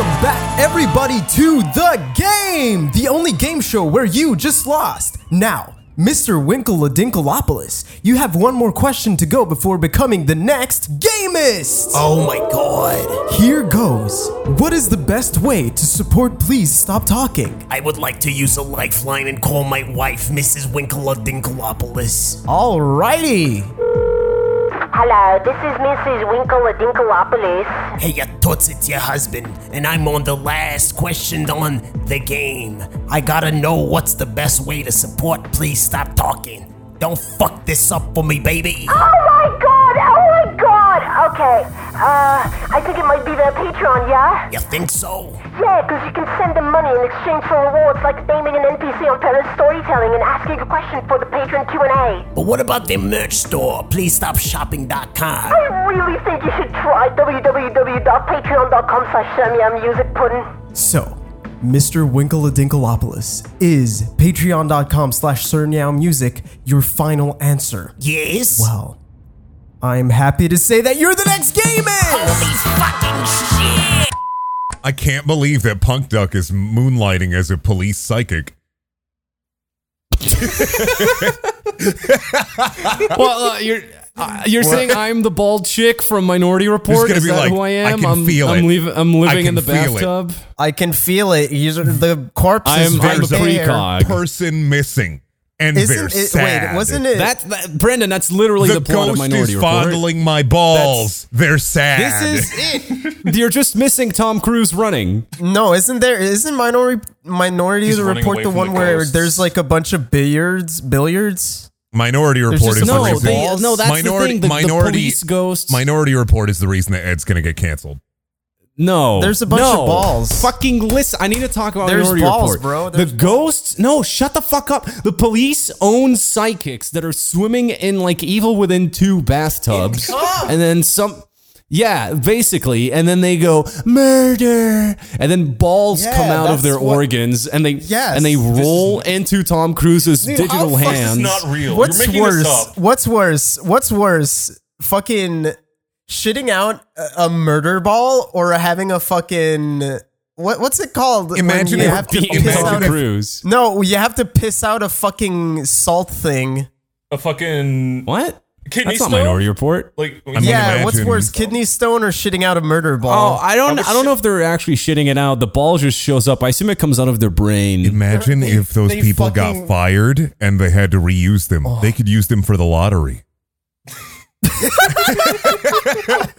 Welcome back, everybody, to The Game, the only game show where you just lost. Now, Mr. Winkle Dinklopoulos, you have one more question to go before becoming the next Gamist. Oh my god. Here goes. What is the best way to support Please Stop Talking? I would like to use a lifeline and call my wife, Mrs. Winkle Dinklopoulos. Alrighty. Hello, this is Mrs. Winkle Dinklopoulos. Hey, ya toots, it's your husband, and I'm on the last question on the game. I gotta know what's the best way to support. Please stop talking. Don't fuck this up for me, baby. Oh my god! Oh my god! Okay, uh, I think it might be their Patreon, yeah? You think so? Yeah, because you can send them money in exchange for rewards like naming an NPC on Paris Storytelling and asking a question for the patron Q&A. But what about their merch store? Please stop shopping.com. I really think you should try www.patreon.com slash music pudding. So, Mr. Winkle Dinklopoulos, is patreon.com slash Music your final answer? Yes? Well, I'm happy to say that you're the next Gamist! Holy fucking shit! I can't believe that Punk Duck is moonlighting as a police psychic. well, uh, you're uh, you're saying I'm the bald chick from Minority Report? gonna Is be that like, who I I am? can am feel I'm, it. leaving, I'm I living in can the feel it. bathtub. I can feel it. He's, the corpse I is am- right I'm a there. precog. Person missing, and Isn't they're it? sad. Wait, wasn't it? That, that Brendan, that's literally the, the plot of ghost Minority is Report. fondling my balls. they're sad. This is it. You're just missing Tom Cruise running. no, isn't there? Isn't Minority Minority He's the report the one the where there's like a bunch of billiards, billiards? Minority Report is a the No, reason. they, no, that's Minority- the thing. The, the police ghosts. Minority Report is the reason that Ed's gonna get canceled. No, There's a bunch no. of balls. Fucking listen! I need to talk about There's Minority balls, Report. bro. the ghosts. No, shut the fuck up. The police own psychics that are swimming in like Evil Within two bathtubs, and then some. Yeah, basically, and then they go murder, and then balls Yeah, come out of that's their what- organs, and they Yes. and they roll into Tom Cruise's Dude, digital how fuck- hands. This is not real. What's You're making worse? this up. What's worse? What's worse? Fucking shitting out a- a murder ball or having a fucking what? What's it called? when Imagine you have to Being piss imagine out Tom a- Cruise. No, you have to piss out a fucking salt thing. A fucking What? kidney That's not stone? Minority Report. Like I mean, yeah, what's imagine- worse, kidney stone or shitting out a murder Oh, ball? I don't. was I don't know if they're actually shitting it out. The ball just shows up. I assume it comes out of their brain. Imagine They- if those people fucking- got fired and they had to reuse them. Oh. They could use them for the lottery.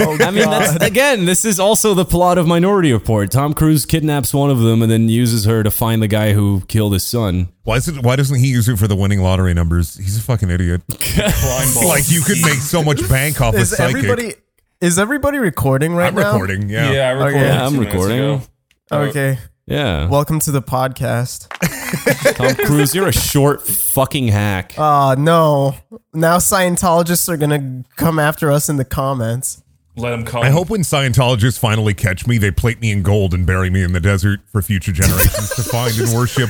Oh, I mean, that's again. This is also the plot of Minority Report. Tom Cruise kidnaps one of them and then uses her to find the guy who killed his son. Why is it? Why doesn't he use it for the winning lottery numbers? He's a fucking idiot. like you could make so much bank off a is psychic. everybody is everybody recording right I'm now? recording. Yeah. Yeah, I recorded Okay. Yeah, I'm two minutes recording. ago. Okay, Yeah, welcome to the podcast. Tom Cruise, you're a short fucking hack. Oh no! Now Scientologists are gonna come after us in the comments. Let them come. I hope when Scientologists finally catch me, they plate me in gold and bury me in the desert for future generations to find and worship.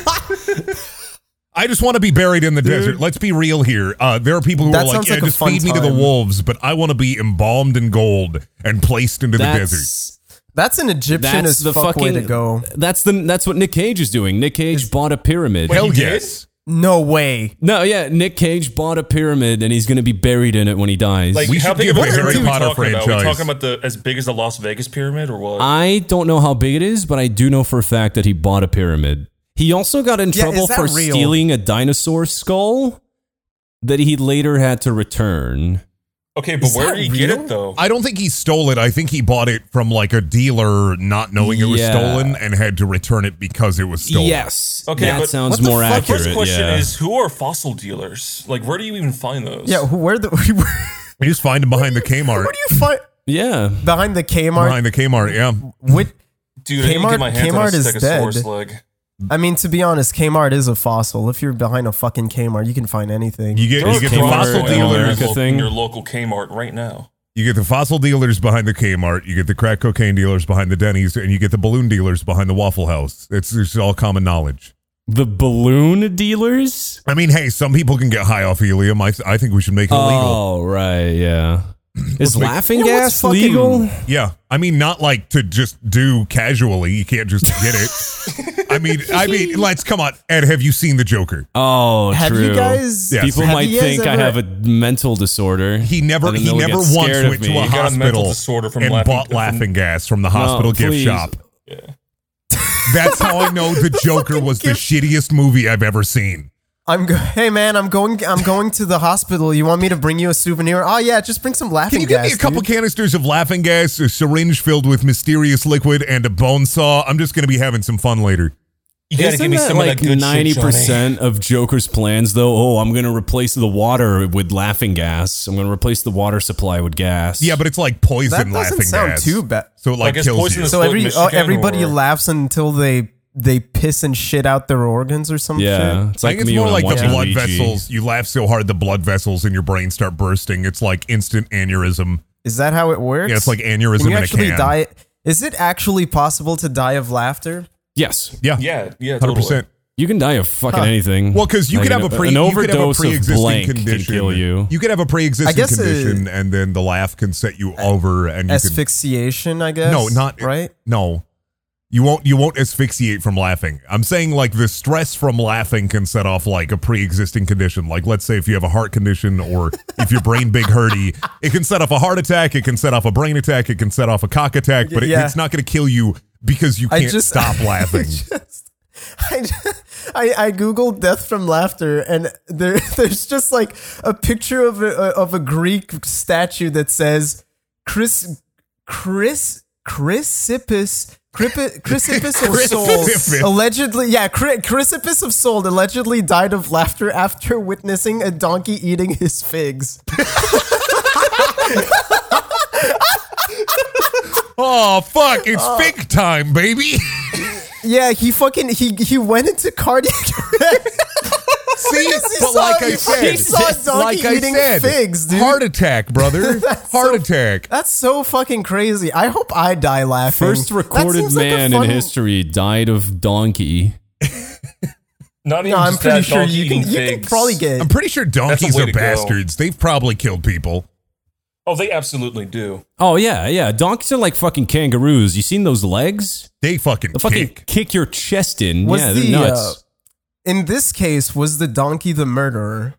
I just want to be buried in the desert. Let's be real here. Uh, there are people who That are like, yeah, like just fun feed me to the wolves, but I want to be embalmed in gold and placed into the desert. That's That's an Egyptian that's as the fuck fucking. way to go. That's the that's what Nick Cage is doing. Nick Cage bought a pyramid. Hell yes. No way. no, yeah, Nick Cage bought a pyramid and he's gonna be buried in it when he dies. Like, We how should big give of a a Harry pyramid are we Potter talking about? Are we talking about the as big as the Las Vegas pyramid or what? I don't know how big it is, but I do know for a fact that he bought a pyramid. He also got in Yeah, trouble for real? stealing a dinosaur skull that he later had to return. Okay, but Is where did he get it though? I don't think he stole it. I think he bought it from like a dealer, not knowing it was stolen, and had to return it because it was stolen. Yes. Okay, that but sounds what the more fuck? accurate. First question yeah. is who are fossil dealers? Like, where do you even find those? Yeah, where the where We just find them behind the Kmart. Where do you find yeah. behind the Kmart? Behind the Kmart, yeah. With dude, I need to Kmart- get my hands on Kmart a is stegosaurus dead. Leg. I mean, to be honest, Kmart is a fossil. If you're behind a fucking Kmart, you can find anything. You get you get the Kmart fossil in Right dealers. America your. Your local Kmart right now. You get the fossil dealers behind the Kmart. You get the crack cocaine dealers behind the Denny's, and you get the balloon dealers behind the Waffle House. It's, it's all common knowledge. The balloon dealers? I mean, hey, some people can get high off helium. I, th- I think we should make it illegal. Oh, right, yeah. Is make- laughing You know gas fucking- legal? Yeah, I mean, not like to just do casually. You can't just get it. I mean, I mean, let's come on. Ed, have you seen the Joker? Oh, Have true. you guys? Yes. People have might you guys think I have a mental disorder. He never, he never get once went to me. a He got a hospital disorder from and laughing- bought from- laughing gas from the hospital gift please. shop. Yeah. That's how I know the Joker was the shittiest movie I've ever seen. I'm go- hey man, I'm going. I'm going to the hospital. You want me to bring you a souvenir? Oh yeah, just bring some laughing Can you give gas. me a couple dude. canisters of laughing gas, a syringe filled with mysterious liquid, and a bone saw? I'm just going to be having some fun later. You gotta Isn't give me that some like of that good ninety shit, Johnny. percent of Joker's plans, though? Oh, I'm going to replace the water with laughing gas. I'm going to replace the water supply with gas. Yeah, but it's like That poison doesn't laughing sound gas. too bad. So it like Like, it's kills you. poisonous. So every uh, Michigan oh, everybody or- laughs until they they piss and shit out their organs or some yeah. shit. It's I like think it's more like the blood Ouija. vessels. You laugh so hard, the blood vessels in your brain start bursting. It's like instant aneurysm. Is that how it works? Yeah, it's like aneurysm Can you in a actually can. die? Is it actually possible to die of laughter? Yes, Yeah, Yeah, yeah, hundred totally. percent. you can die of fucking Huh. anything. Well, because you Like could have a pre an you could have a overdose of pre-existing blank condition. can kill you. You could have a pre-existing I guess, condition, and then the laugh can set you over, and you can Asphyxiation, I guess. no, not right. No, you won't. You won't asphyxiate from laughing. I'm saying like the stress from laughing can set off like a pre-existing condition. Like let's say if you have a heart condition or if your brain big hurty, it can set off a heart attack. It can set off a brain attack. It can set off a cock attack. But it, Yeah. it's not going to kill you because you can't just- stop laughing. Just- I, I, I googled death from laughter and there there's just like a picture of a, of a Greek statue that says Chris Chris Chrysippus Chrysippus of Soli allegedly yeah Chry- Chrysippus of Soli allegedly died of laughter after witnessing a donkey eating his figs. oh fuck! It's uh, fig time, baby. Yeah, he fucking he he went into cardiac arrest. See, He but saw- like I he said, saw a donkey like I eating said, figs, dude. heart attack, brother, heart so- attack. That's so fucking crazy. I hope I die laughing. First recorded seems like man in history died of donkey. Not even No, I'm pretty that, sure donkey you can you can probably get. I'm pretty sure donkeys are to go. bastards. They've probably killed people. Oh, they absolutely do. Oh yeah, yeah. Donkeys are like fucking kangaroos. You seen those legs? They fucking They'll fucking kick. kick your chest in. Was yeah, the, they're nuts. uh, in this case, was the donkey the murderer?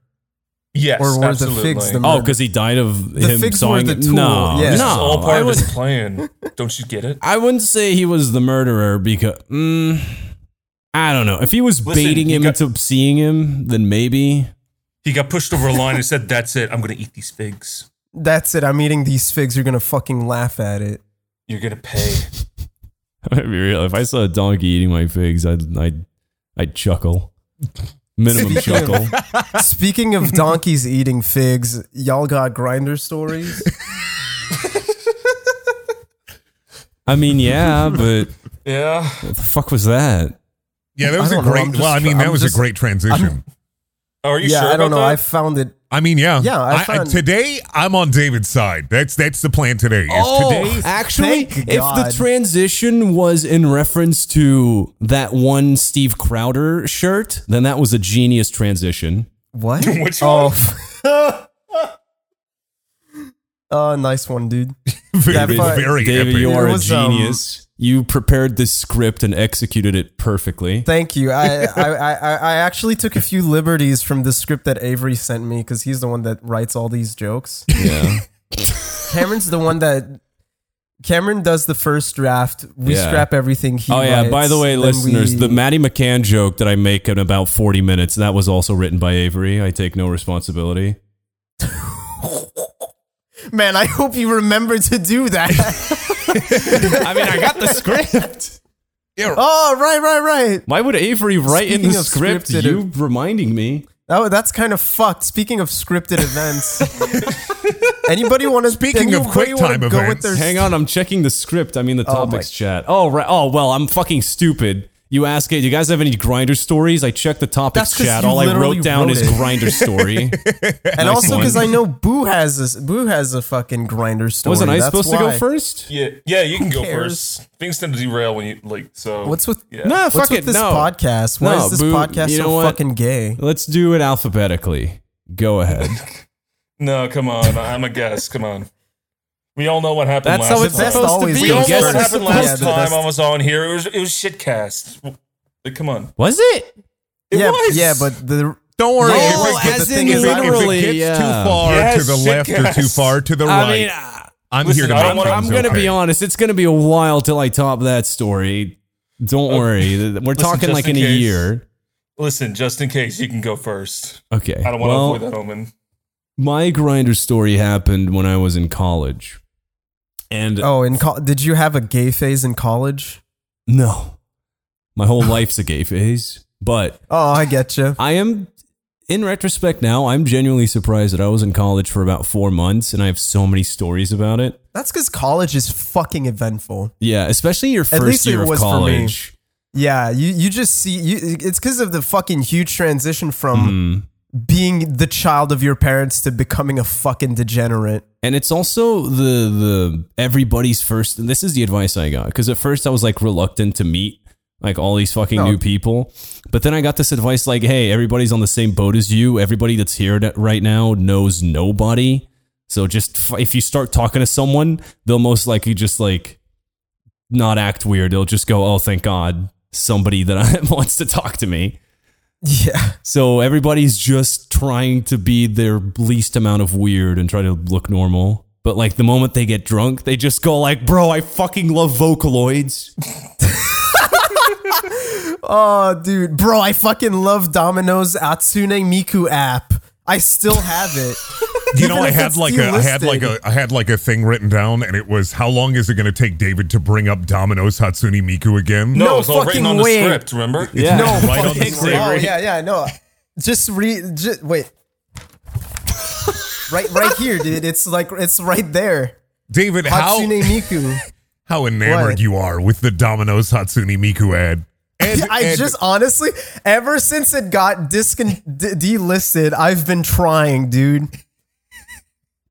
Yes, Or were the figs the murderer? oh, because he died of him figs sawing were the it. tool, No, yeah. This no. is all I part of would, his plan. Don't you get it? I wouldn't say he was the murderer because mm, I don't know. If he was Listen, baiting he him got- into seeing him, then maybe. He got pushed over a line and said, "That's it. I'm going to eat these figs. That's it. I'm eating these figs. You're gonna fucking laugh at it. You're going to pay." I'd be real. If I saw a donkey eating my figs, I'd I'd, I'd chuckle. Minimum chuckle. Speaking of donkeys eating figs, y'all got Grindr stories. I mean, yeah, but Yeah. what the fuck was that? Yeah, that was I a don't know, great. Just well, I mean, that I'm was just- a great transition. Oh, are you yeah, sure I don't about know. I found it. I mean, yeah, Yeah, I I, found- today I'm on David's side. That's that's the plan today. Is today Oh, actually, Thank if the transition was in reference to that one Steve Crowder shirt, then that was a genius transition. What? Which oh. oh, nice one, dude. very, That part- very David, epic. you are a was, um, genius. You prepared this script and executed it perfectly. Thank you. I, I, I, I actually took a few liberties from the script that Avery sent me because he's the one that writes all these jokes. Yeah. Cameron's the one that Cameron does the first draft. We Yeah. scrap everything he Oh yeah. By the way, listeners, we- the Maddie McCann joke that I make in about forty minutes that was also written by Avery. I take no responsibility. man, I hope you remember to do that. I mean, I got the script. Yeah. oh, right, right, right. Why would Avery write in the script? scripted- You reminding me. Oh, that's kind of fucked. Speaking of scripted events, anybody want to? Speaking of quick time go with events, their Hang on, I'm checking the script. I mean the Oh my- topics chat. Oh right. Oh well, I'm fucking stupid. You ask it. Do You guys have any Grindr stories? I checked the topics That's 'cause chat. All I wrote down wrote is Grindr story. And Nice also because I know Boo has this. Boo has a fucking Grindr story. Wasn't I That's supposed to go first? Yeah, yeah, you can go cares? first. Things tend to derail when you like. So What's with Yeah. No, What's fuck with it. this no. podcast? Why No, is this Boo, podcast you know so what? fucking gay? Let's do it alphabetically. Go ahead. No, come on. I'm a guest. Come on. We all know what happened That's last how it's time. best supposed to be. We all know what happened last the time best- I was on here. It was it was shitcast. Like, come on. Was it? It yeah, was. yeah, but the Don't worry. No, if it, as the thing in is, if it gets yeah. too far Yes, to the left or too far to the right, I mean, uh, I'm Listen, here to I don't make wanna- I'm going to okay. be honest. It's going to be a while till I top that story. Don't worry. We're talking like in in a year. Listen, just in case, you can go first. Okay. I don't want well, to avoid that omen. my Grindr story happened when I was in college. And oh, in co- did you have a gay phase in college? no, my whole life's a gay phase. But Oh, I get you. I am, in retrospect now, I'm genuinely surprised that I was in college for about four months and I have so many stories about it. That's because college is fucking eventful. Yeah, especially your At first least it year of was for me. college. Yeah, you you just see you. It's because of the fucking huge transition from Mm. Being the child of your parents to becoming a fucking degenerate. And it's also the the everybody's first. And this is the advice I got because at first I was like reluctant to meet like all these fucking No. new people, but then I got this advice like, hey, everybody's on the same boat as you. Everybody that's here right now knows nobody. So just f- if you start talking to someone, they'll most likely just like not act weird. They'll just go, oh, thank God, somebody that I, wants to talk to me. Yeah, So everybody's just trying to be their least amount of weird and try to look normal. But like the moment they get drunk, they just go like, "Bro, I fucking love Vocaloids." Oh, dude, bro, I fucking love Domino's Hatsune Miku app. I still have it. You know, I had it's like a, I had like a, I had like a thing written down, and it was how long is it going to take David to bring up Domino's Hatsune Miku again? No, No it's all written on the way. script. Remember? Yeah. No, right on the script. Oh yeah, yeah, no. Just read. Just, wait. right, right here, dude. It's like it's right there. David, how Hatsune Miku. how enamored What? you are with the Domino's Hatsune Miku ad? And, I and- just honestly, ever since it got discon- d- delisted, I've been trying, dude.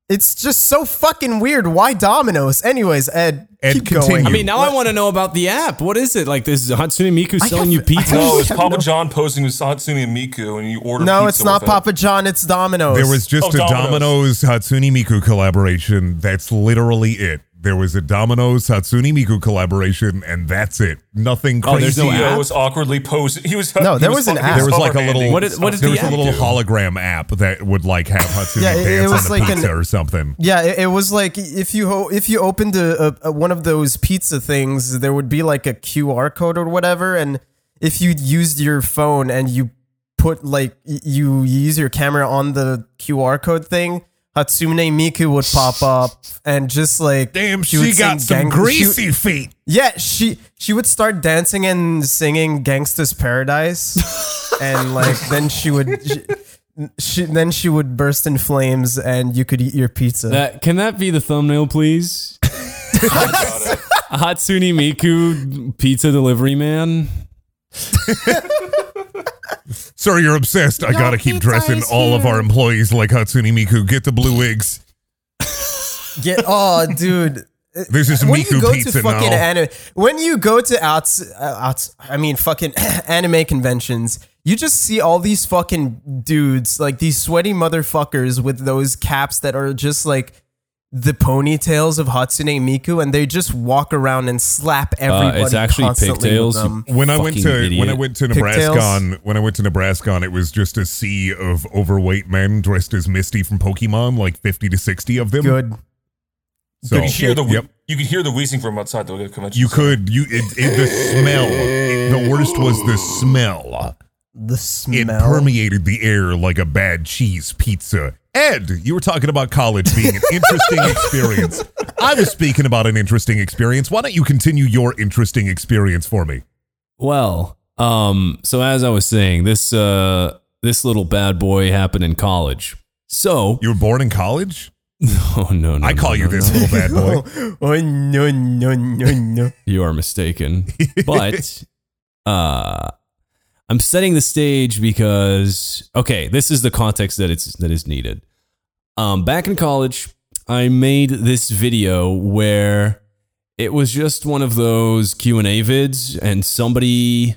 It's just so fucking weird. Why Domino's? Anyways, Ed, Ed, keep continue. going. I mean, now I want to know about the app. What is it? Like this Hatsune Miku selling you have- I pizza? have- No, it's Papa no- John posing with Hatsune Miku, and you order. no, pizza it's not with it. Papa John. It's Domino's. there was just Oh, a Domino's. Domino's Hatsune Miku collaboration. That's literally it. There was a Domino's Hatsune Miku collaboration, and that's it. Nothing Oh, there's crazy. no CEO app? was awkwardly posing. He was No, there was an app. there was like a little. What is- what is there the was a little do? hologram app that would like have Hatsune Yeah, it- it was on the like an- pizza or something. Yeah, it, it was like if you ho- if you opened a, a, a one of those pizza things, there would be like a QR code or whatever, and if you used your phone and you put like y- you use your camera on the QR code thing, Hatsune Miku would pop up and just like Damn, she, would got some gang- greasy she- feet. yeah, she she would start dancing and singing "Gangsta's Paradise," and like then she would. She, she, then she would burst in flames and you could eat your pizza. That can that be the thumbnail, please? Hatsune Miku pizza delivery man. Sir, you're obsessed. I gotta keep dressing all of our employees like Hatsune Miku. Get the blue wigs. Get oh, dude. This is when Miku you go pizza to fucking now. anime, when you go to outs, uh, outs, I mean fucking anime conventions, you just see all these fucking dudes, like these sweaty motherfuckers with those caps that are just like the ponytails of Hatsune Miku, and they just walk around and slap everybody. Uh, it's actually constantly pigtails. when I went Fucking to when I went to Pigtails. Nebraska, when I went to Nebraska, it was just a sea of overweight men dressed as Misty from Pokemon, like fifty to sixty of them. Good. So You could hear the yep. you could hear the wheezing from outside the convention. You center. could you it, it, the smell. it- the worst was the smell. The smell. It permeated the air like a bad cheese pizza. Ed, you were talking about college being an interesting experience. I was speaking about an interesting experience. Why don't you continue your interesting experience for me? Well, um, so as I was saying, this uh this little bad boy happened in college. So You were born in college? oh no, no I call no, you no, this no. little bad boy. oh no no no no. You are mistaken. But uh I'm setting the stage because okay, this is the context that it's that is needed. Um back in college, I made this video where it was just one of those Q&A vids and somebody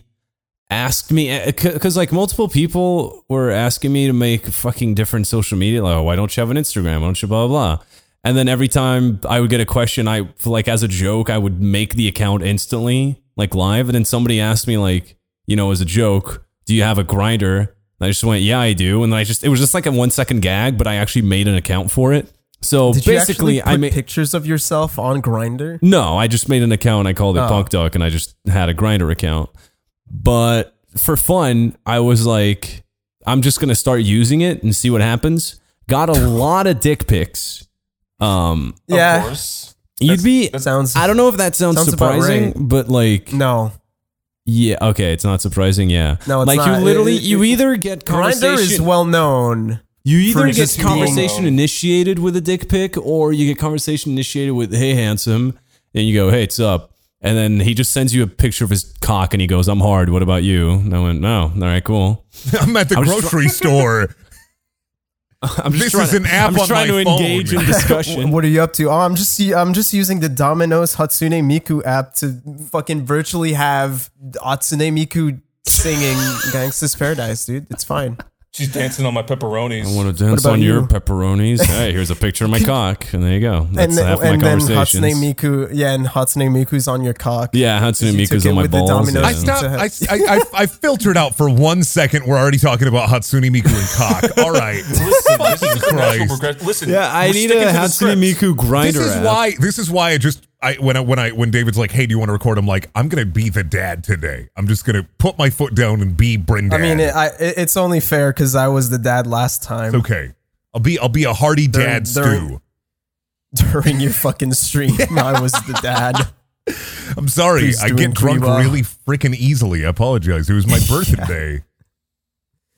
asked me cuz like multiple people were asking me to make fucking different social media like oh, why don't you have an Instagram? Why don't you blah blah blah. And then every time I would get a question, I like as a joke, I would make the account instantly, like live. And then somebody asked me, like, you know, as a joke, do you have a Grindr? And I just went, yeah, I do. And then I just, it was just like a one second gag, but I actually made an account for it. So Did basically, actually put I made pictures of yourself on Grindr? no, I just made an account. I called it Oh. Punk Duck, and I just had a Grindr account. But for fun, I was like, I'm just gonna start using it and see what happens. Got a lot of dick pics. Um, Of Yeah, course. you'd be. sounds. I don't know if that sounds, Sounds surprising, right. but like, No, yeah, okay, it's not surprising. Yeah, No, it's like not. you literally, It- it- you either get Grindr conversation. is well known. You either get just being- conversation initiated with a dick pic, or you get conversation initiated with "Hey, handsome," and you go, "Hey, it's up," and then he just sends you a picture of his cock, and he goes, "I'm hard. What about you?" And I went, "No, all right, cool." I'm at the was grocery store. I'm just This trying is to- an app I'm just on trying my to engage phone. in discussion. What are you up to? Oh, I'm just I'm just using the Domino's Hatsune Miku app to fucking virtually have Hatsune Miku singing Gangsta's Paradise, dude. It's fine. She's dancing on my pepperonis. I want to dance about on your you? pepperonis. Hey, here's a picture of my cock, and there you go. That's and then, half my and then. Hatsune Miku, yeah, and Hatsune Miku's on your cock. yeah, Hatsune You took Miku's on my with balls. Yeah. I stopped. I, I, I, I filtered out for one second. We're already talking about Hatsune Miku and cock. All right. Listen, this is the Christ. Listen, Yeah, I need a to the Hatsune. Miku Grindr This is app. why. This is why I just. I when I when I when David's like, "Hey, do you want to record?" I'm like, "I'm gonna be the dad today. I'm just gonna put my foot down and be Brindad." I mean, it, I, it, it's only fair because I was the dad last time okay. I'll be I'll be a hearty They're- dad they're- stew. during your fucking stream. I was the dad. I'm sorry. I get drunk well. really freaking easily. I apologize. It was my birthday.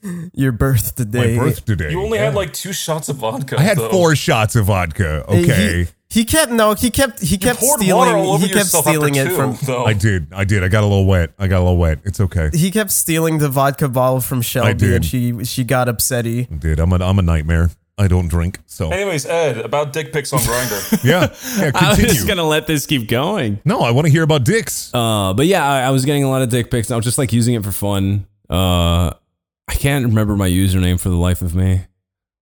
Your birth birthday. My birthday. You only had like two shots of vodka. I had though. four shots of vodka. Okay. He, he kept no. He kept he You kept poured stealing. water all over He kept yourself stealing it two, from. Though. I did. I did. I got a little wet. I got a little wet. It's okay. He kept stealing the vodka bottle from Shelby, did. and she she got upsetty. I did. I'm a I'm a nightmare. I don't drink. So Anyways, Ed, about dick pics on Grindr. yeah. Yeah. I was Continue. just gonna let this keep going. no, I want to hear about dicks. Uh, but yeah, I, I was getting a lot of dick pics. I was just like using it for fun. Uh, I can't remember my username for the life of me.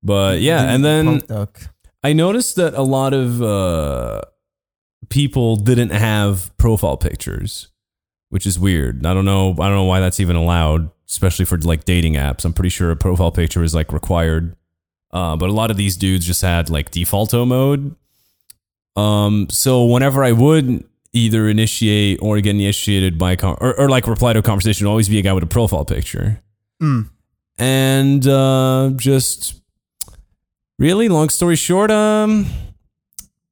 But yeah, and then duck. I noticed that a lot of uh, people didn't have profile pictures, which is weird. I don't know. I don't know why that's even allowed, especially for like dating apps. I'm pretty sure a profile picture is like required. Uh, but a lot of these dudes just had like defaulto mode. Um, so whenever I would either initiate or get initiated by con- or, or like reply to a conversation, it'd always be a guy with a profile picture. Mm. And uh, just really long story short, um,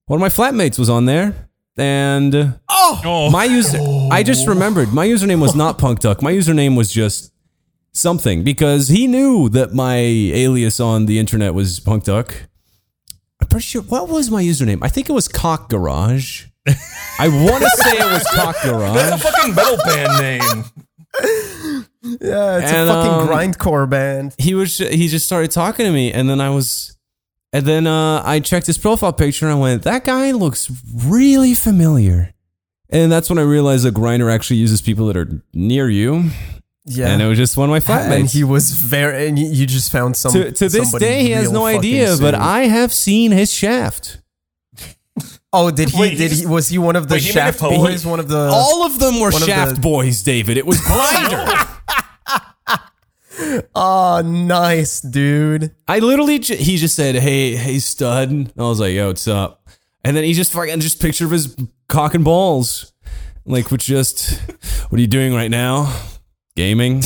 one of my flatmates was on there, and Oh, my user I just remembered my username was not Punk Duck. My username was just something because he knew that my alias on the internet was Punk Duck. I'm pretty sure what was my username? I think it was Cock Garage. I want to say it was Cock That's a Garage. fucking metal band name. Yeah, it's And, a fucking um, grindcore band. He was he just started talking to me and then I was and then uh, I checked his profile picture and I went, that guy looks really familiar. And that's when I realized that Grindr actually uses people that are near you. Yeah, And it was just one of my flatmates. and he was very. And you- you just found some. to, to this day, he has no fucking idea, but. I have seen his shaft. Oh, did he? Wait, did he? Was he one of the wait, he made a Shaft boys? One of the. All of them were shaft the- boys, David. It was Grindr. Oh, nice, dude. I literally, ju- he just said, "Hey, hey, stud." And I was like, "Yo, what's up?" And then he just fucking just picture of his cock and balls, like with just, "What are you doing right now? Gaming?"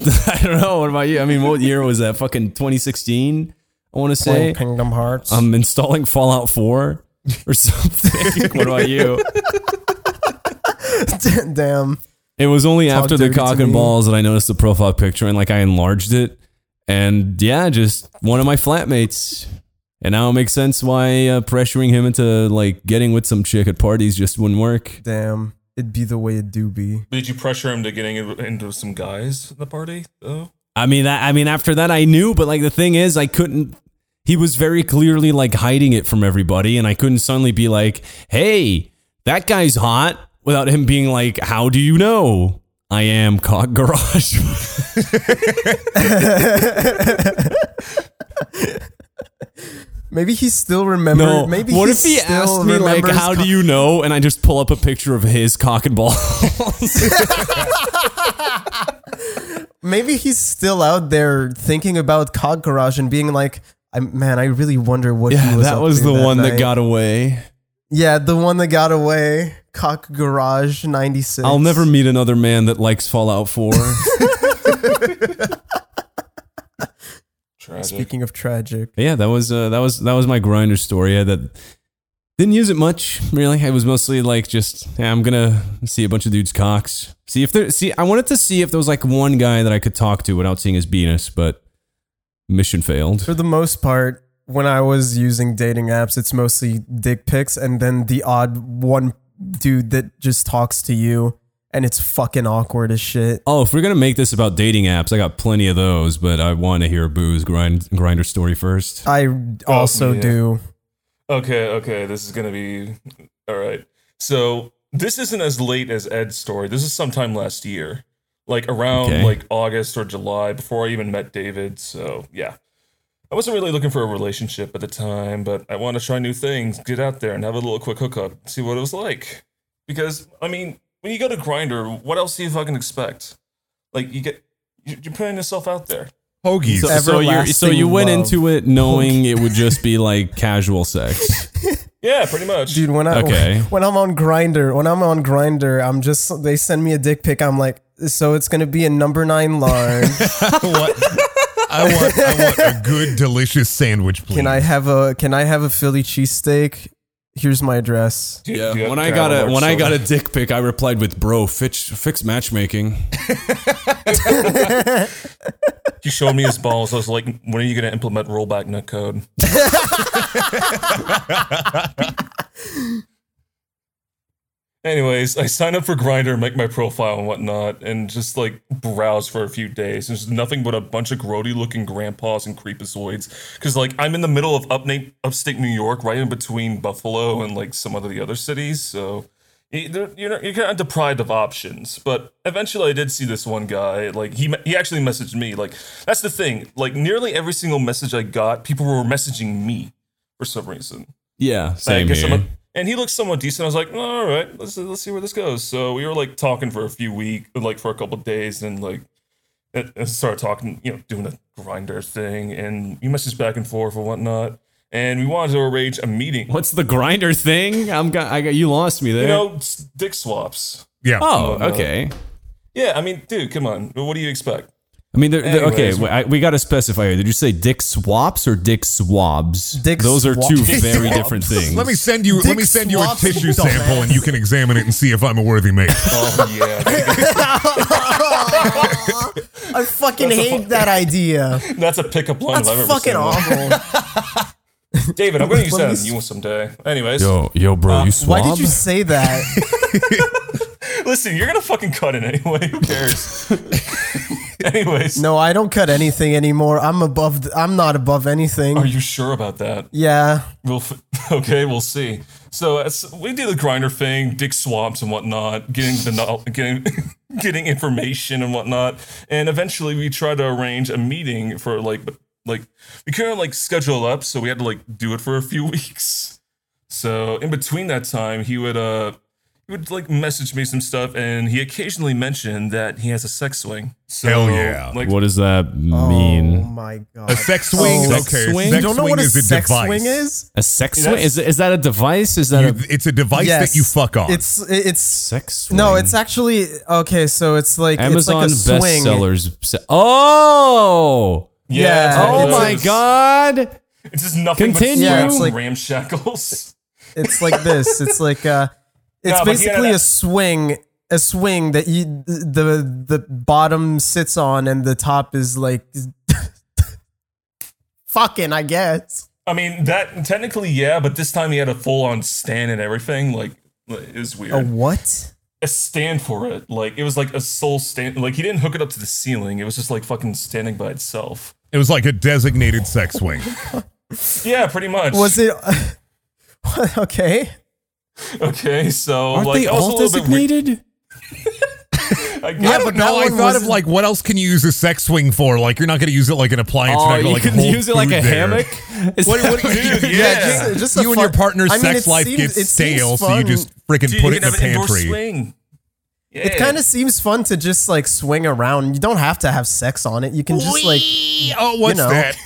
I don't know. What about you? I mean, what year was that? Fucking 2016. I want to say. Kingdom Hearts. I'm installing Fallout 4 or something. what about you? Damn. It was only Talk after the cock and me. balls that I noticed the profile picture and like I enlarged it. And yeah, just one of my flatmates. And now it makes sense why uh, pressuring him into like getting with some chick at parties just wouldn't work. Damn. It'd be the way it do be. Did you pressure him to getting into some guys at the party? though? I mean, I, I mean, after that I knew, but like the thing is, I couldn't. He was very clearly like hiding it from everybody, and I couldn't suddenly be like, "Hey, that guy's hot," without him being like, "How do you know?" I am Cock Garage. Maybe he still remembers. No. Maybe what he if he still asked me like, "How co- do you know?" and I just pull up a picture of his cock and balls? Maybe he's still out there thinking about cock Garage and being like, I, "Man, I really wonder what." yeah, he was that was the one that got away. Yeah, the one that got away. Cock Garage '96. I'll never meet another man that likes Fallout 4. Tragic. Speaking of tragic, yeah, that was uh, that was that was my Grindr story. I that didn't use it much really. I was mostly like just yeah, I'm gonna see a bunch of dudes' cocks. See if there see I wanted to see if there was like one guy that I could talk to without seeing his penis, but mission failed. for the most part, when I was using dating apps, it's mostly dick pics, and then the odd one dude that just talks to you, and it's fucking awkward as shit. Oh, if we're gonna make this about dating apps, I got plenty of those, but I want to hear Boo's grind Grindr story first. I also oh, yeah. do. Okay, okay, this is gonna be all right. So this isn't as late as Ed's story. This is sometime last year, like around Okay. like August or July, before I even met David. So yeah, I wasn't really looking for a relationship at the time, but I want to try new things, get out there, and have a little quick hookup, see what it was like. Because I mean, when you go to Grindr, what else do you fucking expect? Like you get you- you're putting yourself out there. Hoagies. So, so you so you went love. into it knowing it would just be like casual sex. Yeah, pretty much. Dude, when I Okay. when I'm on Grindr, when I'm on Grindr, I'm just they send me a dick pic. I'm like, so it's gonna be a number nine large. what? I want, I want a good, delicious sandwich, please. can I have a Can I have a Philly cheesesteak? Here's my address. Do Yeah. do When I got a large when I got a dick pic, I replied with "Bro, fix fix matchmaking." He showed me his balls. I was like, when are you going to implement rollback netcode? Anyways, I sign up for Grindr, make my profile and whatnot, and just like browse for a few days. There's nothing but a bunch of grody looking grandpas and creepazoids. Cause like I'm in the middle of upstate, upstate New York, right in between Buffalo and like some of the other cities. So y- there- you're, you're kind of deprived of options. But eventually I did see this one guy. Like he, he actually messaged me. Like that's the thing. Like nearly every single message I got, people were messaging me for some reason. Yeah, I same guess here. I'm a- and he looked somewhat decent. I was like, all right, let's let's see where this goes. So we were like talking for a few weeks, like for a couple days, and like and and started talking, you know, doing the Grindr thing, and we messaged back and forth and whatnot. And we wanted to arrange a meeting. What's the Grindr thing? I'm got I got you lost me there. You know, dick swaps. yeah. oh, okay. Yeah, I mean, dude, come on. What do you expect? I mean, they're, they're- okay. Anyways. wait, I, we got to specify here. Did you say dick swaps or dick swabs? Dick Those are swap- two Dick very swabs. different things. Let me send you. let me send you a swaps, tissue dumbass. sample, and you can examine it and see if I'm a worthy mate. Oh yeah, I fucking hate that idea. that's a pickup line That's if I've ever fucking seen one. awful. David, I'm going to use Let that me on you someday. Anyways, yo, yo, bro, Uh, you swab? Why did you say that? listen, you're gonna fucking cut it anyway. Who cares? Anyways, No, I don't cut anything anymore. I'm above. th- I'm not above anything. are you sure about that? yeah. We'll f- okay, we'll see. So as we do the Grindr thing, dick swamps and whatnot, getting the knowl- getting getting information and whatnot, and eventually we try to arrange a meeting for like like we couldn't like schedule up, so we had to like do it for a few weeks. So in between that time, he would uh he would like message me some stuff, and he occasionally mentioned that he has a sex swing. So, Hell yeah. Like What does that mean? Oh my god. A sex swing. Oh, sex okay. swing? Sex you don't know what a sex device. swing is? A sex Yeah, swing? Is, is that a device? Is that You- a it's a device that you fuck on. It's it's sex swing? no, it's actually okay. So it's like Amazon it's like a swing. bestsellers. Oh, yeah, Yeah. oh it my is. god! It's just nothing Continue. but Yeah, it's like- ramshackles. It's like this. It's like uh, it's No, basically a- a swing, a swing that you the the bottom sits on and the top is like fucking. I guess. I mean, that technically, yeah, but this time he had a full on stand and everything. Like, it was weird. A what? a stand for it. Like, it was like a sole stand. Like, he didn't hook it up to the ceiling. It was just like fucking standing by itself. it was like a designated sex swing. Yeah, pretty much. Was it? okay. Okay, so Aren't like, they I was a all little bit weird- designated? I I Yeah, but it. that no, I one thought of like what else can you use a sex swing for? Like you're not going to use it like an appliance. Oh, you're not oh, you gonna, can hold use it like a there. hammock. Is What, that- what, Dude, yeah, yeah. just, Just a you and your partner's I mean, sex it life seems- gets stale, so you just freaking Dude, put it in the have an indoor pantry. Yeah. It kind of seems fun to just like swing around. You don't have to have sex on it. You can just like Oh, what's know. that?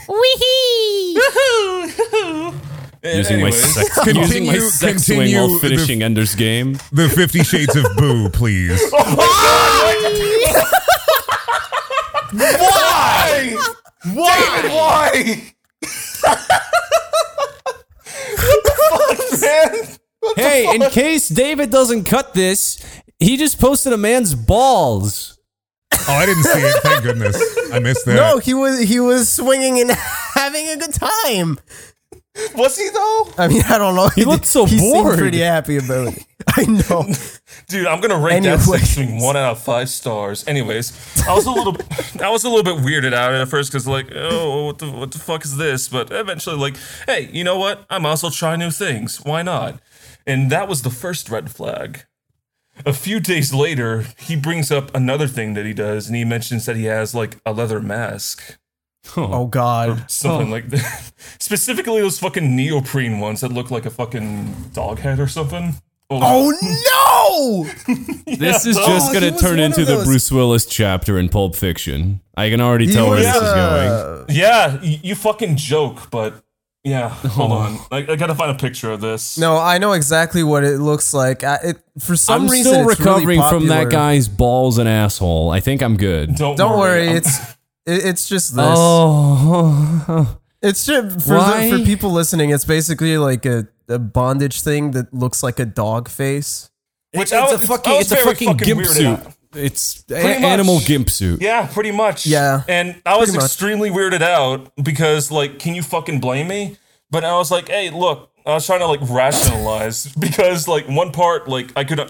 Using my Anyways. sex, using my Continue- sex swing continue while the- finishing Ender's Game. The Fifty Shades of Boo, please. Oh why? Why? Why? what the fuck, man? Hey, in case David doesn't cut this, he just posted a man's balls. Oh, I didn't see it. Thank goodness. I missed that. no, he was he was swinging and having a good time. Was he though? I mean, I don't know. He looked so he seemed bored. pretty happy about it. I know. Dude, I'm gonna rate that Anyways. sex swing one out of five stars. Anyways, I was a little, I was a little bit weirded out at first because like, oh, what the what the fuck is this? But eventually, like, hey, you know what? I'm also trying new things. Why not? And that was the first red flag. A few days later, he brings up another thing that he does, and he mentions that he has like a leather mask. Oh, oh God. Something like that. Specifically, those fucking neoprene ones that look like a fucking dog head or something. Oh no! This is Oh, just going to turn into the Bruce Willis chapter in Pulp Fiction. I can already tell where this is going. Yeah, you fucking joke, but yeah, hold oh. on. I, I gotta find a picture of this. No, I know exactly what it looks like. I, it for some I'm reason still it's really recovering from that guy's balls and asshole. I think I'm good. don't, Don't worry, I'm- it's it, it's just this. Oh, It's just for the, for people listening. It's basically like a, a bondage thing that looks like a dog face. which it's I a was- fucking, it's a very fucking gimp suit. It's a- animal gimp suit. Yeah, pretty much. Yeah, and I was much. extremely weirded out because, like, can you fucking blame me? But I was like, hey, look, I was trying to like rationalize because, like, one part, like, I could,